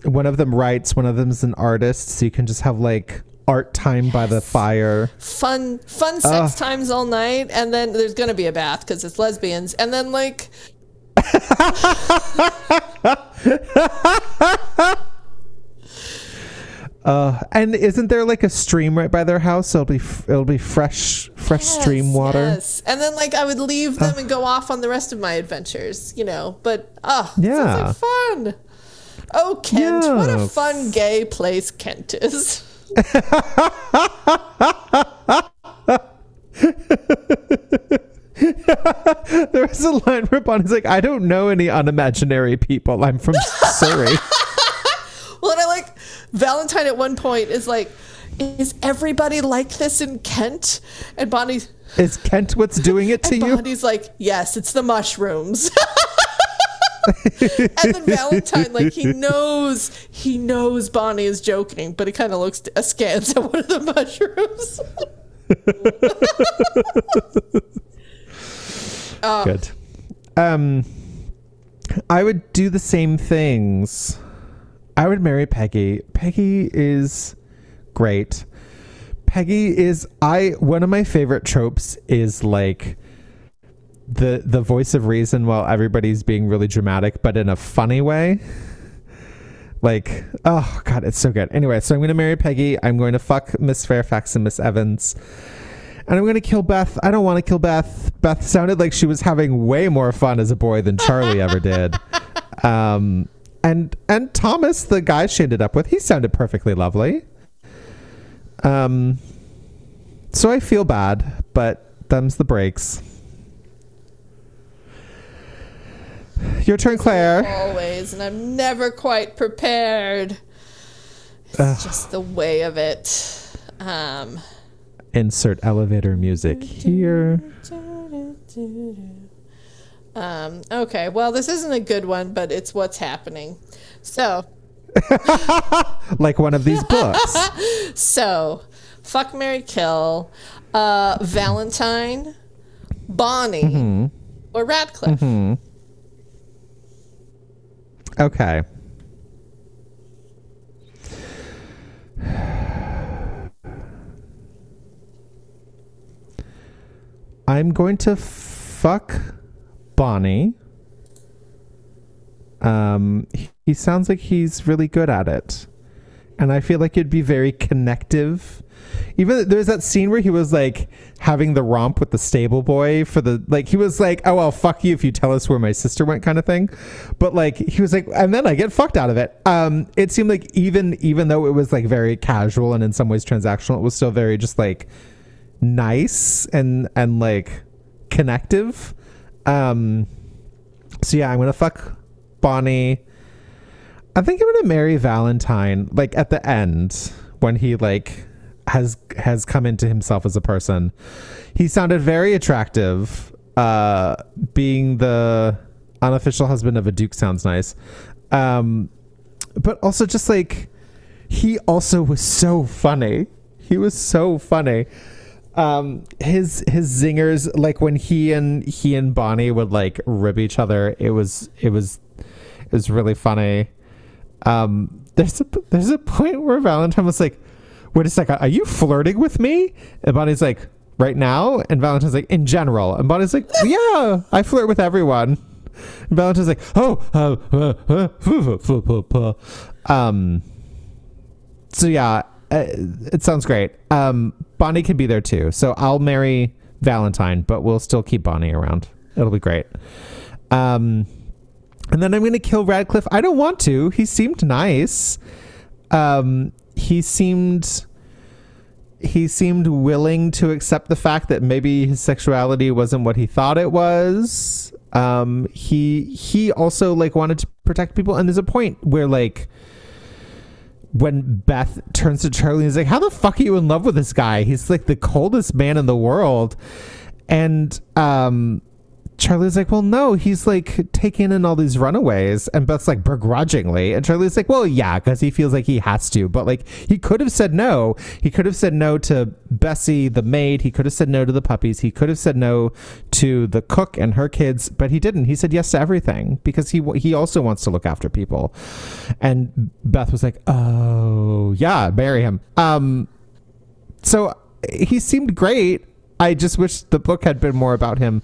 Speaker 2: one of them writes, one of them's an artist, so you can just have like art time by the fire.
Speaker 1: fun fun sex times all night and then there's gonna be a bath because it's lesbians and then like
Speaker 2: Uh, and isn't there like a stream right by their house? It'll be f- it'll be fresh fresh stream water.
Speaker 1: Yes. And then like I would leave them and go off on the rest of my adventures, you know. But oh, yeah.
Speaker 2: Yeah.
Speaker 1: sounds like fun. Oh Kent, what a fun gay place Kent is.
Speaker 2: There was a line where Bonnie's like, I don't know any unimaginary people. I'm from Surrey.
Speaker 1: Well, and I like Valentine at one point is like, is everybody like this in Kent? And Bonnie
Speaker 2: Is Kent what's doing it to
Speaker 1: and
Speaker 2: you?
Speaker 1: Bonnie's like, yes, it's the mushrooms. and then Valentine, like he knows, he knows Bonnie is joking, but he kind of looks askance at one of the mushrooms. Oh.
Speaker 2: Good. Um, I would do the same things. I would marry Peggy. Peggy is great. Peggy is I one of my favorite tropes is like the the voice of reason while everybody's being really dramatic, but in a funny way. Like, oh god, it's so good. Anyway, so I'm gonna marry Peggy. I'm going to fuck Miss Fairfax and Miss Evans. And I'm gonna kill Beth. I don't want to kill Beth. Beth sounded like she was having way more fun as a boy than Charlie ever did. Um, and and Thomas, the guy she ended up with, he sounded perfectly lovely. Um, so I feel bad, but them's the breaks. Your turn, Claire.
Speaker 1: Always, and I'm never quite prepared. It's just the way of it. Um,
Speaker 2: Insert elevator music here.
Speaker 1: um, okay, well, this isn't a good one, but it's what's happening. So,
Speaker 2: Like one of these books.
Speaker 1: So, fuck Mary Kill, uh, Valentine, Bonnie, or Radcliffe.
Speaker 2: Okay. I'm going to fuck Bonnie. Um, he- he sounds like he's really good at it, and I feel like it'd be very connective. Even there's that scene where he was like having the romp with the stable boy for the like he was like, "Oh well, fuck you if you tell us where my sister went," kind of thing. But like he was like, and then I get fucked out of it. Um, it seemed like even even though it was like very casual and in some ways transactional, it was still very just like nice and and like connective. Um, so yeah, I'm gonna fuck Bonnie. I think I'm gonna marry Valentine. Like at the end when he like has has come into himself as a person. He sounded very attractive. Uh, being the unofficial husband of a duke sounds nice. Um, but also just like he also was so funny. He was so funny. Um, his his zingers, like when he and he and Bonnie would like rib each other, it was it was it was really funny. Um, there's a there's a point where Valentine was like, "Wait a second, are you flirting with me?" And Bonnie's like, "Right now?" And Valentine's like, "In general." And Bonnie's like, "Yeah, I flirt with everyone." And Valentine's like, "Oh, uh, uh, uh, uh, uh." um." So yeah, uh, it sounds great. Um, Bonnie can be there too. So I'll marry Valentine, but we'll still keep Bonnie around. It'll be great. Um, and then I'm going to kill Radcliffe. I don't want to. He seemed nice. Um, he seemed he seemed willing to accept the fact that maybe his sexuality wasn't what he thought it was. Um, he he also like wanted to protect people, and there's a point where like when Beth turns to Charlie and is like, "How the fuck are you in love with this guy? He's like the coldest man in the world," and um, Charlie's like, well, no, he's like taking in all these runaways. And Beth's like, begrudgingly. And Charlie's like, well, yeah, because he feels like he has to. But like, he could have said no. He could have said no to Bessie, the maid. He could have said no to the puppies. He could have said no to the cook and her kids. But he didn't. He said yes to everything because he, he also wants to look after people. And Beth was like, oh, yeah, marry him. Um, so he seemed great. I just wish the book had been more about him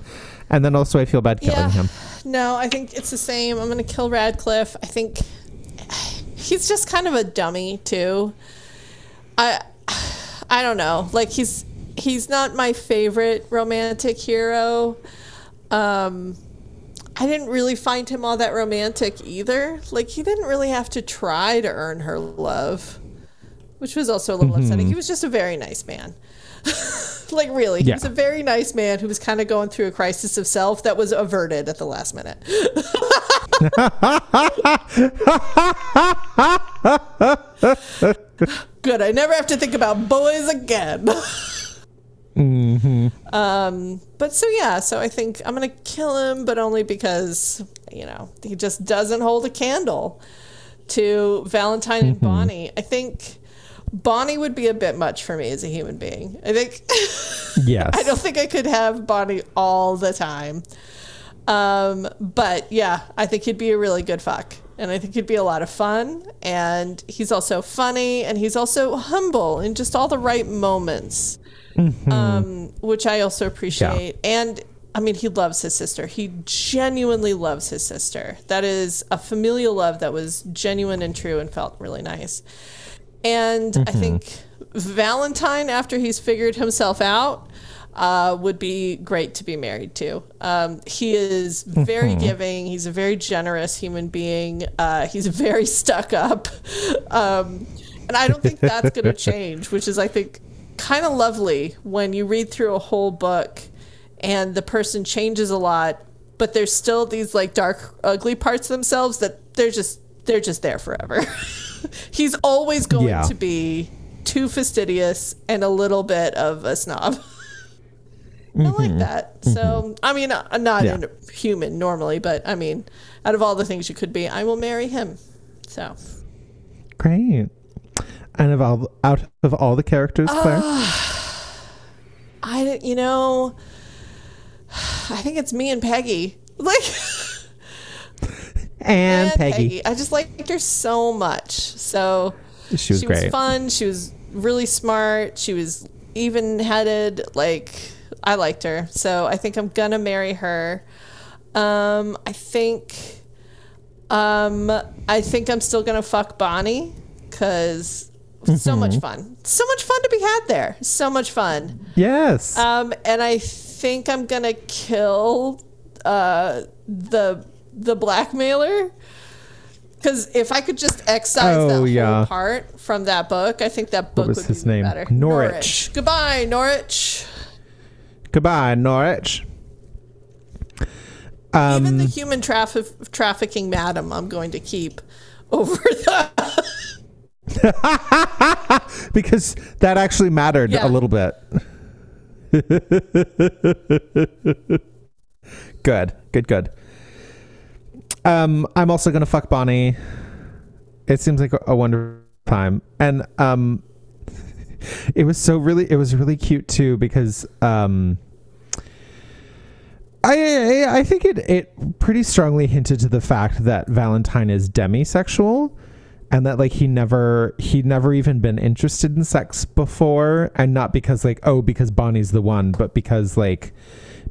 Speaker 2: and then also I feel bad killing
Speaker 1: Yeah.
Speaker 2: him.
Speaker 1: No, I think it's the same. I'm going to kill Radcliffe. I think he's just kind of a dummy too. I I don't know. Like he's he's not my favorite romantic hero. Um I didn't really find him all that romantic either. Like he didn't really have to try to earn her love, which was also a little
Speaker 2: Mm-hmm.
Speaker 1: upsetting. He was just a very nice man. like really, he
Speaker 2: Yeah.
Speaker 1: was a very nice man who was kind of going through a crisis of self that was averted at the last minute. Good. I never have to think about boys again. Um, but so yeah, so I think I'm gonna kill him, but only because you know he just doesn't hold a candle to Valentine and Bonnie. I think Bonnie would be a bit much for me as a human being. I think
Speaker 2: Yes.
Speaker 1: I don't think I could have Bonnie all the time. Um, but yeah, I think he'd be a really good fuck. And I think he'd be a lot of fun. And he's also funny and he's also humble in just all the right moments, um, which I also appreciate. And I mean, he loves his sister. He genuinely loves his sister. That is a familial love that was genuine and true and felt really nice. And I think Valentine, after he's figured himself out, uh, would be great to be married to. Um, he is very giving. He's a very generous human being. Uh, he's very stuck up. Um, and I don't think that's going to change, which is, I think, kind of lovely when you read through a whole book and the person changes a lot, but there's still these like dark, ugly parts of themselves that they're just they're just there forever. He's always going
Speaker 2: Yeah.
Speaker 1: to be too fastidious and a little bit of a snob. I like mm-hmm. that. So, mm-hmm. I mean, I'm not
Speaker 2: Yeah.
Speaker 1: a human normally, but I mean, out of all the things you could be, I will marry him. So,
Speaker 2: Great. And of all, out of all the characters, Claire,
Speaker 1: ah. I, you know, I think it's me and Peggy. Like,
Speaker 2: and, Peggy.
Speaker 1: I just liked her so much. So
Speaker 2: She was great.
Speaker 1: fun. She was really smart. She was even headed. Like I liked her. So I think I'm gonna marry her. Um, I think. Um, I think I'm still gonna fuck Bonnie because so
Speaker 2: Mm-hmm.
Speaker 1: much fun. So much fun to be had there. So much fun.
Speaker 2: Yes.
Speaker 1: Um, and I think I'm gonna kill uh, the the blackmailer because if I could just excise
Speaker 2: Oh,
Speaker 1: that whole
Speaker 2: yeah.
Speaker 1: part from that book, I think that book what
Speaker 2: was
Speaker 1: would
Speaker 2: his
Speaker 1: be
Speaker 2: name?
Speaker 1: better.
Speaker 2: Norwich.
Speaker 1: Goodbye, Norwich.
Speaker 2: Goodbye, Norwich. Um,
Speaker 1: Even the human traffic trafficking madam, I'm going to keep over the.
Speaker 2: because that actually mattered
Speaker 1: Yeah.
Speaker 2: a little bit. good, good, good. Um, I'm also gonna fuck Bonnie. It seems like a, wonderful time, and um, it was so really, it was really cute too because um, I I I think it it pretty strongly hinted to the fact that Valentine is demisexual and that like he never he'd never even been interested in sex before and not because like oh because Bonnie's the one but because like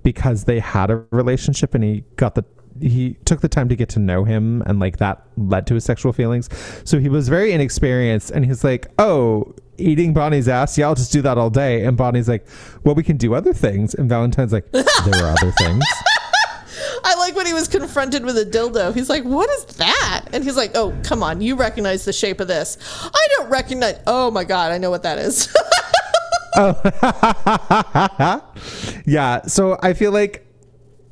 Speaker 2: because they had a relationship and he got the he took the time to get to know him and like that led to his sexual feelings so he was very inexperienced and he's like oh eating Bonnie's ass. Yeah, I'll just do that all day. And Bonnie's like, well, we can do other things. And Valentine's like, there are other things.
Speaker 1: I like when he was confronted with a dildo. He's like, "What is that?" And he's like, "Oh, come on, you recognize the shape of this? I don't recognize. Oh my god, I know what that is." Oh.
Speaker 2: yeah. So I feel like,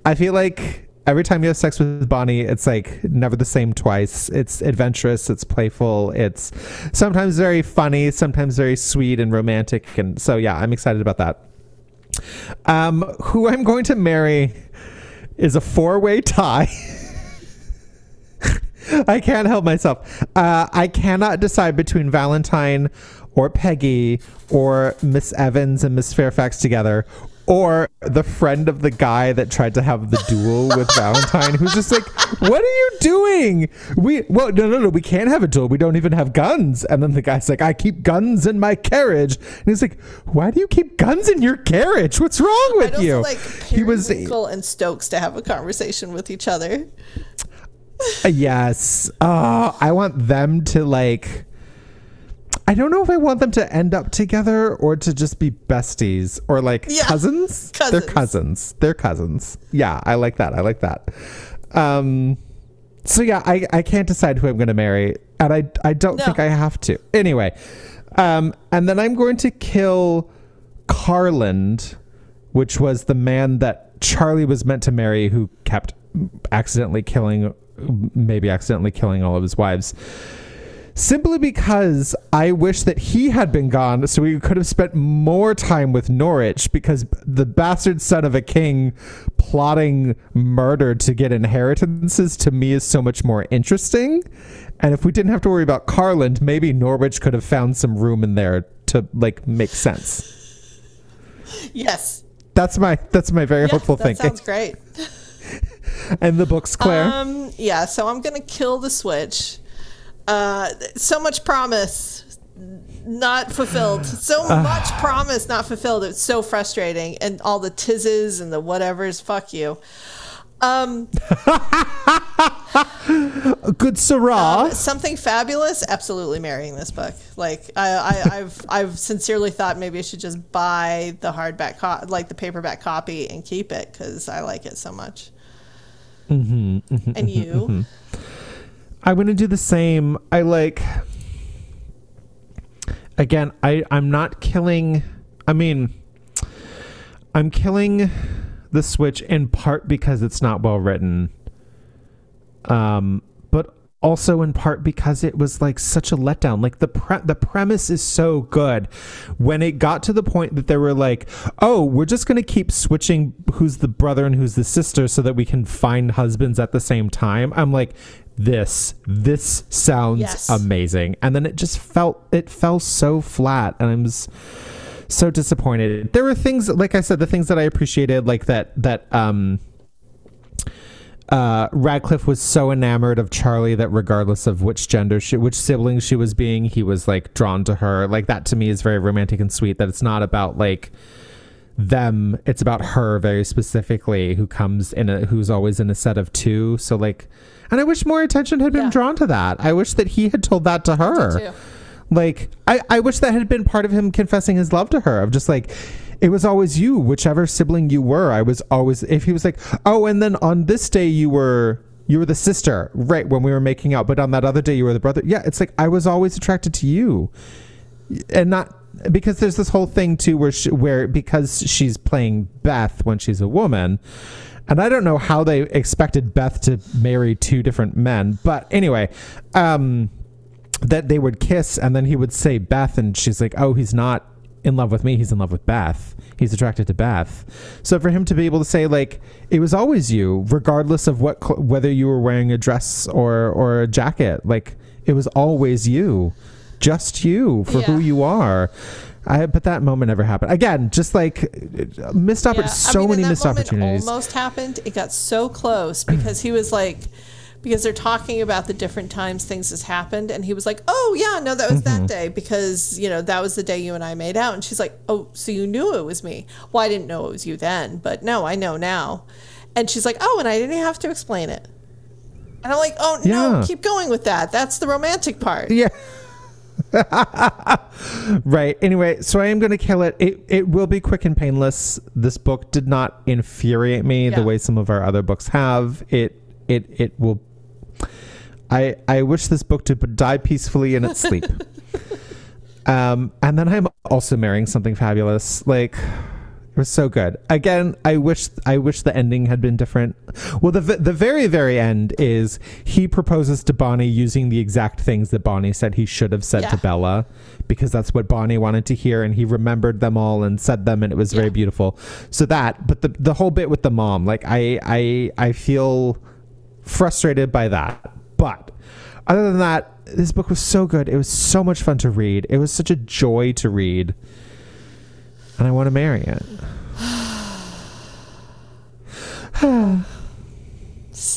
Speaker 2: I feel like every time you have sex with Bonnie, it's like never the same twice. It's adventurous, it's playful, it's sometimes very funny, sometimes very sweet and romantic. And so, yeah, I'm excited about that. Um, who I'm going to marry is a four way tie. I can't help myself. Uh, I cannot decide between Valentine or Peggy or Miss Evans and Miss Fairfax together or the friend of the guy that tried to have the duel with Valentine who's just like what are you doing we well no no no we can't have a duel we don't even have guns and then the guy's like I keep guns in my carriage and he's like why do you keep guns in your carriage what's wrong with you
Speaker 1: like
Speaker 2: he was
Speaker 1: Periwinkle and Stokes to have a conversation with each other.
Speaker 2: Uh, yes. Oh, I want them to like. I don't know if I want them to end up together or to just be besties or like
Speaker 1: Yeah.
Speaker 2: cousins. They're
Speaker 1: Cousins.
Speaker 2: cousins. They're cousins. Yeah, I like that. I like that. Um, so yeah, I, I can't decide who I'm going to marry, and I I don't
Speaker 1: No.
Speaker 2: think I have to. Anyway, um, and then I'm going to kill Carland, which was the man that Charlie was meant to marry, who kept accidentally killing, maybe accidentally killing all of his wives. Simply because I wish that he had been gone so we could have spent more time with Norwich because the bastard son of a king plotting murder to get inheritances to me is so much more interesting. And if we didn't have to worry about Carland, maybe Norwich could have found some room in there to like make sense.
Speaker 1: Yes.
Speaker 2: That's my that's my very
Speaker 1: Yeah,
Speaker 2: hopeful
Speaker 1: that
Speaker 2: thinking.
Speaker 1: sounds great.
Speaker 2: And the books, Claire.
Speaker 1: Um, yeah, so I'm gonna kill the switch. Uh, so much promise, not fulfilled. So much promise, not fulfilled. It's so frustrating, and all the tizzes and the whatevers. Fuck you. Um,
Speaker 2: Good sirrah.
Speaker 1: something fabulous. Absolutely marrying this book. Like I, I, I've, I've sincerely thought maybe I should just buy the hardback, co- like the paperback copy, and keep it because I like it so much.
Speaker 2: Mm-hmm,
Speaker 1: and you?
Speaker 2: I'm gonna do the same. I like again, I, I'm not killing I mean I'm killing the switch in part because it's not well written. Um also in part because it was like such a letdown. Like the pre- the premise is so good. When it got to the point that they were like, "Oh, we're just going to keep switching who's the brother and who's the sister so that we can find husbands at the same time." I'm like, "This this sounds
Speaker 1: Yes.
Speaker 2: amazing." And then it just felt it fell so flat and I was so disappointed. There were things like I said, the things that I appreciated like that that um uh, Radcliffe was so enamored of Charlie that regardless of which gender she, which sibling she was being, he was like drawn to her. Like that to me is very romantic and sweet. That it's not about like them; it's about her very specifically, who comes in a who's always in a set of two. So like, and I wish more attention had been
Speaker 1: Yeah.
Speaker 2: drawn to that. I wish that he had told that to her. Like, I, I wish that had been part of him confessing his love to her. Of just like, it was always you, whichever sibling you were. I was always. If he was like, oh, and then on this day you were you were the sister, right? When we were making out, but on that other day you were the brother. Yeah, it's like I was always attracted to you, and not because there's this whole thing too where she, where because she's playing Beth when she's a woman. And I don't know how they expected Beth to marry two different men, but anyway, um, that they would kiss and then he would say Beth and she's like, "Oh, he's not in love with me. He's in love with Beth. He's attracted to Beth." So for him to be able to say like, "It was always you, regardless of what cl- whether you were wearing a dress or or a jacket, like it was always you, just you for who you are." I, but that moment never happened. Again, just like missed oppor-
Speaker 1: Yeah, I
Speaker 2: so
Speaker 1: mean,
Speaker 2: many missed opportunities.
Speaker 1: Almost happened. It got so close because he was like, because they're talking about the different times things has happened, and he was like, "Oh yeah, no, that was
Speaker 2: Mm-hmm.
Speaker 1: that day because you know that was the day you and I made out." And she's like, "Oh, so you knew it was me? Well, I didn't know it was you then, but no, I know now." And she's like, "Oh, and I didn't have to explain it." And I'm like, "Oh
Speaker 2: Yeah.
Speaker 1: no, keep going with that. That's the romantic part."
Speaker 2: yeah. right. Anyway, so I am going to kill it. It it will be quick and painless. This book did not infuriate me
Speaker 1: Yeah.
Speaker 2: the way some of our other books have. It it it will. I I wish this book to die peacefully in its sleep. um, and then I'm also marrying something fabulous. Like it was so good. Again, I wish I wish the ending had been different. Well, the the very very end is he proposes to Bonnie using the exact things that Bonnie said he should have said to Bella, because that's what Bonnie wanted to hear, and he remembered them all and said them, and it was very beautiful. So that, but the the whole bit with the mom, like I I I feel frustrated by that, but other than that, this book was so good. It was so much fun to read. It was such a joy to read. And I want to marry it.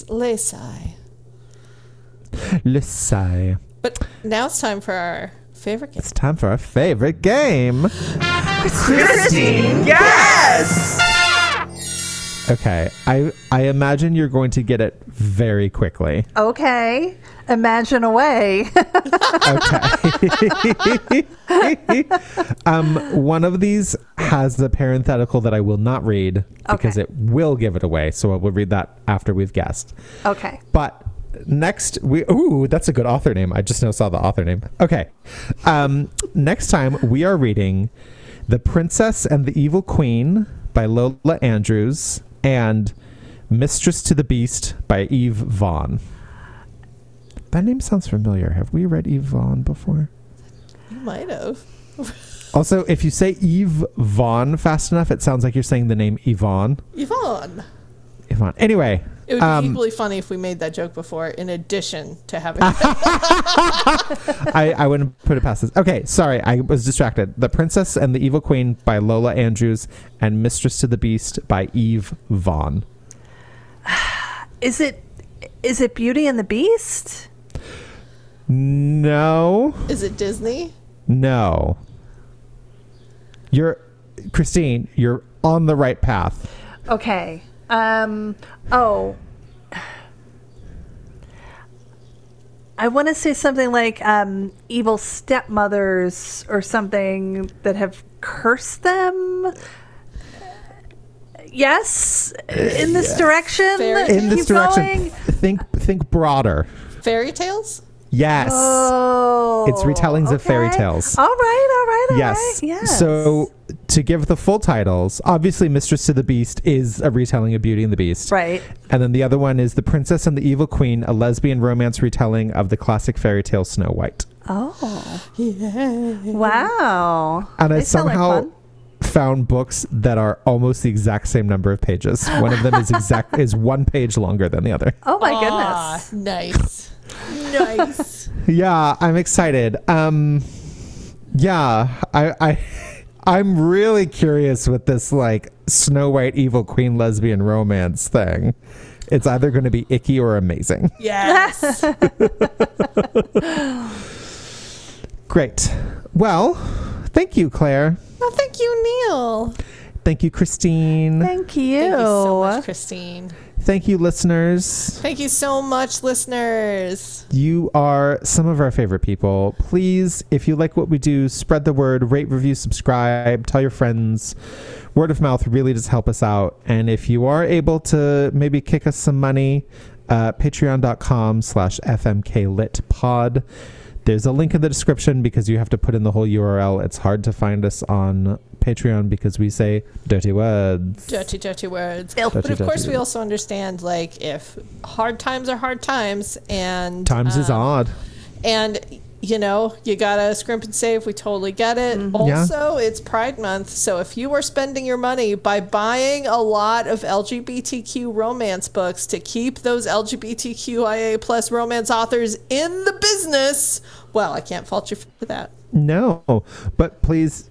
Speaker 1: Lesai.
Speaker 2: Lissai.
Speaker 1: But now it's time for our favorite game.
Speaker 2: It's time for our favorite game.
Speaker 4: Christine, yes!
Speaker 2: Okay, I I imagine you're going to get it very quickly.
Speaker 5: Okay. Imagine away.
Speaker 2: Okay. um, one of these has the parenthetical that I will not read because
Speaker 5: Okay.
Speaker 2: it will give it away. So I will read that after we've guessed.
Speaker 5: okay.
Speaker 2: But next we ooh, that's a good author name. I just now saw the author name. Okay. Um, next time we are reading The Princess and the Evil Queen by Lola Andrews and Mistress to the Beast by Eve Vaughn. That name sounds familiar. Have we read Eve Vaughn before?
Speaker 1: You might have.
Speaker 2: Also, if you say Eve Vaughn fast enough, it sounds like you're saying the name Yvonne.
Speaker 1: Yvonne.
Speaker 2: Yvonne. Anyway,
Speaker 1: It would be
Speaker 2: Um,
Speaker 1: equally funny if we made that joke before, in addition to having.
Speaker 2: I, I wouldn't put it past this. Okay, sorry, I was distracted. The Princess and the Evil Queen by Lola Andrews and Mistress to the Beast by Eve Vaughn.
Speaker 5: Is it is it Beauty and the Beast?
Speaker 2: No,
Speaker 1: Is it Disney?
Speaker 2: no. You're, Christine, you're on the right path.
Speaker 5: Okay. Um oh. I want to say something like um, evil stepmothers or something that have cursed them. Yes, in this direction.
Speaker 1: Fairy
Speaker 2: In this
Speaker 5: Keep
Speaker 2: direction,
Speaker 5: going.
Speaker 2: think think broader.
Speaker 1: Fairy tales?
Speaker 2: Yes.
Speaker 5: Oh,
Speaker 2: It's retellings of fairy tales.
Speaker 5: All right, all right, all
Speaker 2: yes.
Speaker 5: right. Yes.
Speaker 2: So to give the full titles, obviously Mistress to the Beast is a retelling of Beauty and the Beast.
Speaker 5: right.
Speaker 2: And then the other one is The Princess and the Evil Queen, a lesbian romance retelling of the classic fairy tale Snow White.
Speaker 5: Oh,
Speaker 1: Yeah.
Speaker 5: wow.
Speaker 2: And I
Speaker 5: They sound like
Speaker 2: somehow
Speaker 5: fun.
Speaker 2: found books that are almost the exact same number of pages. One of them is exact is one page longer than the other.
Speaker 5: Oh my goodness.
Speaker 1: nice. Nice.
Speaker 2: Yeah, I'm excited. Um yeah, I I I'm really curious with this like Snow White Evil Queen lesbian romance thing. It's either going to be icky or amazing.
Speaker 1: Yes.
Speaker 2: Great. Well, thank you, Claire.
Speaker 1: well, thank you, Neil.
Speaker 2: Thank you, Christine.
Speaker 5: Thank you.
Speaker 1: Thank you so much, Christine.
Speaker 2: Thank you, listeners.
Speaker 1: Thank you so much, listeners.
Speaker 2: You are some of our favorite people. Please, if you like what we do, spread the word, rate, review, subscribe, tell your friends. Word of mouth really does help us out. And if you are able to maybe kick us some money, uh, patreon.com slash fmklitpod. There's a link in the description because you have to put in the whole URL. It's hard to find us on Patreon because we say dirty words.
Speaker 1: Dirty, dirty words.
Speaker 5: Filth.
Speaker 1: But of
Speaker 2: Dirty,
Speaker 1: course,
Speaker 2: dirty.
Speaker 1: we also understand like if hard times are hard times, and
Speaker 2: Times is
Speaker 1: um,
Speaker 2: odd.
Speaker 1: and you know you gotta scrimp and save. We totally get it. Mm-hmm.
Speaker 2: Yeah.
Speaker 1: Also, it's Pride Month, so if you are spending your money by buying a lot of LGBTQ romance books to keep those LGBTQIA plus romance authors in the business, well, I can't fault you for that.
Speaker 2: No, but please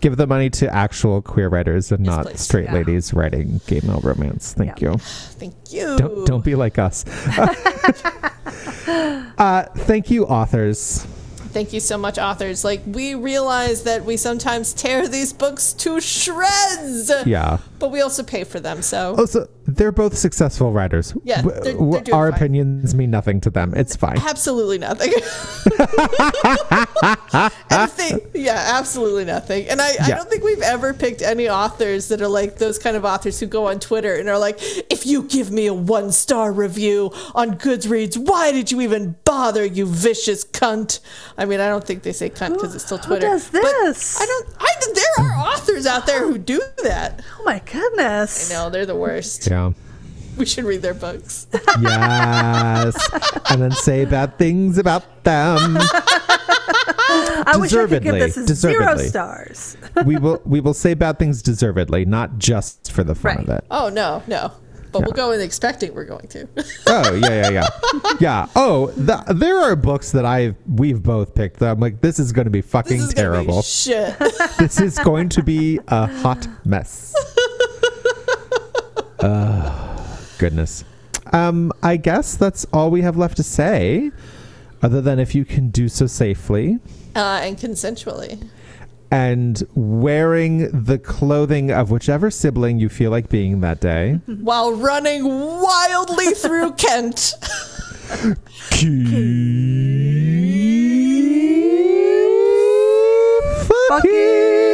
Speaker 2: give the money to actual queer writers and
Speaker 1: Yes,
Speaker 2: not
Speaker 1: please.
Speaker 2: straight
Speaker 5: Yeah.
Speaker 2: ladies writing gay male romance. Thank
Speaker 5: Yeah.
Speaker 2: you.
Speaker 1: Thank you.
Speaker 2: Don't don't be like us. uh, thank you, authors.
Speaker 1: Thank you so much, authors. Like, we realize that we sometimes tear these books to shreds.
Speaker 2: Yeah.
Speaker 1: But we also pay for them, so.
Speaker 2: Also, they're both successful writers.
Speaker 1: Yeah, they're- they're doing
Speaker 2: our
Speaker 1: fine.
Speaker 2: opinions mean nothing to them. It's fine.
Speaker 1: Absolutely nothing. and they, yeah, absolutely nothing. And I, I don't think we've ever picked any authors that are like those kind of authors who go on Twitter and are like, if you give me a one star review on Goodreads, why did you even bother, you vicious cunt? I mean, I don't think they say cunt because it's still Twitter.
Speaker 5: Who
Speaker 1: Twitter.
Speaker 5: does
Speaker 1: but
Speaker 5: this?
Speaker 1: I don't. I there are authors out there who do that.
Speaker 5: Oh my goodness.
Speaker 1: I know they're the worst.
Speaker 2: Yeah.
Speaker 1: We should read their books.
Speaker 2: Yes. and then say bad things about them.
Speaker 5: I wish I could give
Speaker 2: Deservedly,
Speaker 5: this a zero stars.
Speaker 2: we will we will say bad things deservedly, not just for the fun of it.
Speaker 1: Oh no, no. But we'll go in expecting we're going to.
Speaker 2: Oh yeah, yeah, yeah, yeah. Oh, the, there are books that I we've both picked. That I'm like, this is going to be fucking
Speaker 1: this is gonna be
Speaker 2: terrible.
Speaker 1: shit.
Speaker 2: this is going to be a hot mess. Oh, goodness. Um, I guess that's all we have left to say, other than if you can do so safely
Speaker 1: uh, and consensually.
Speaker 2: and wearing the clothing of whichever sibling you feel like being that day.
Speaker 1: while running wildly through Kent.
Speaker 2: Keep fucking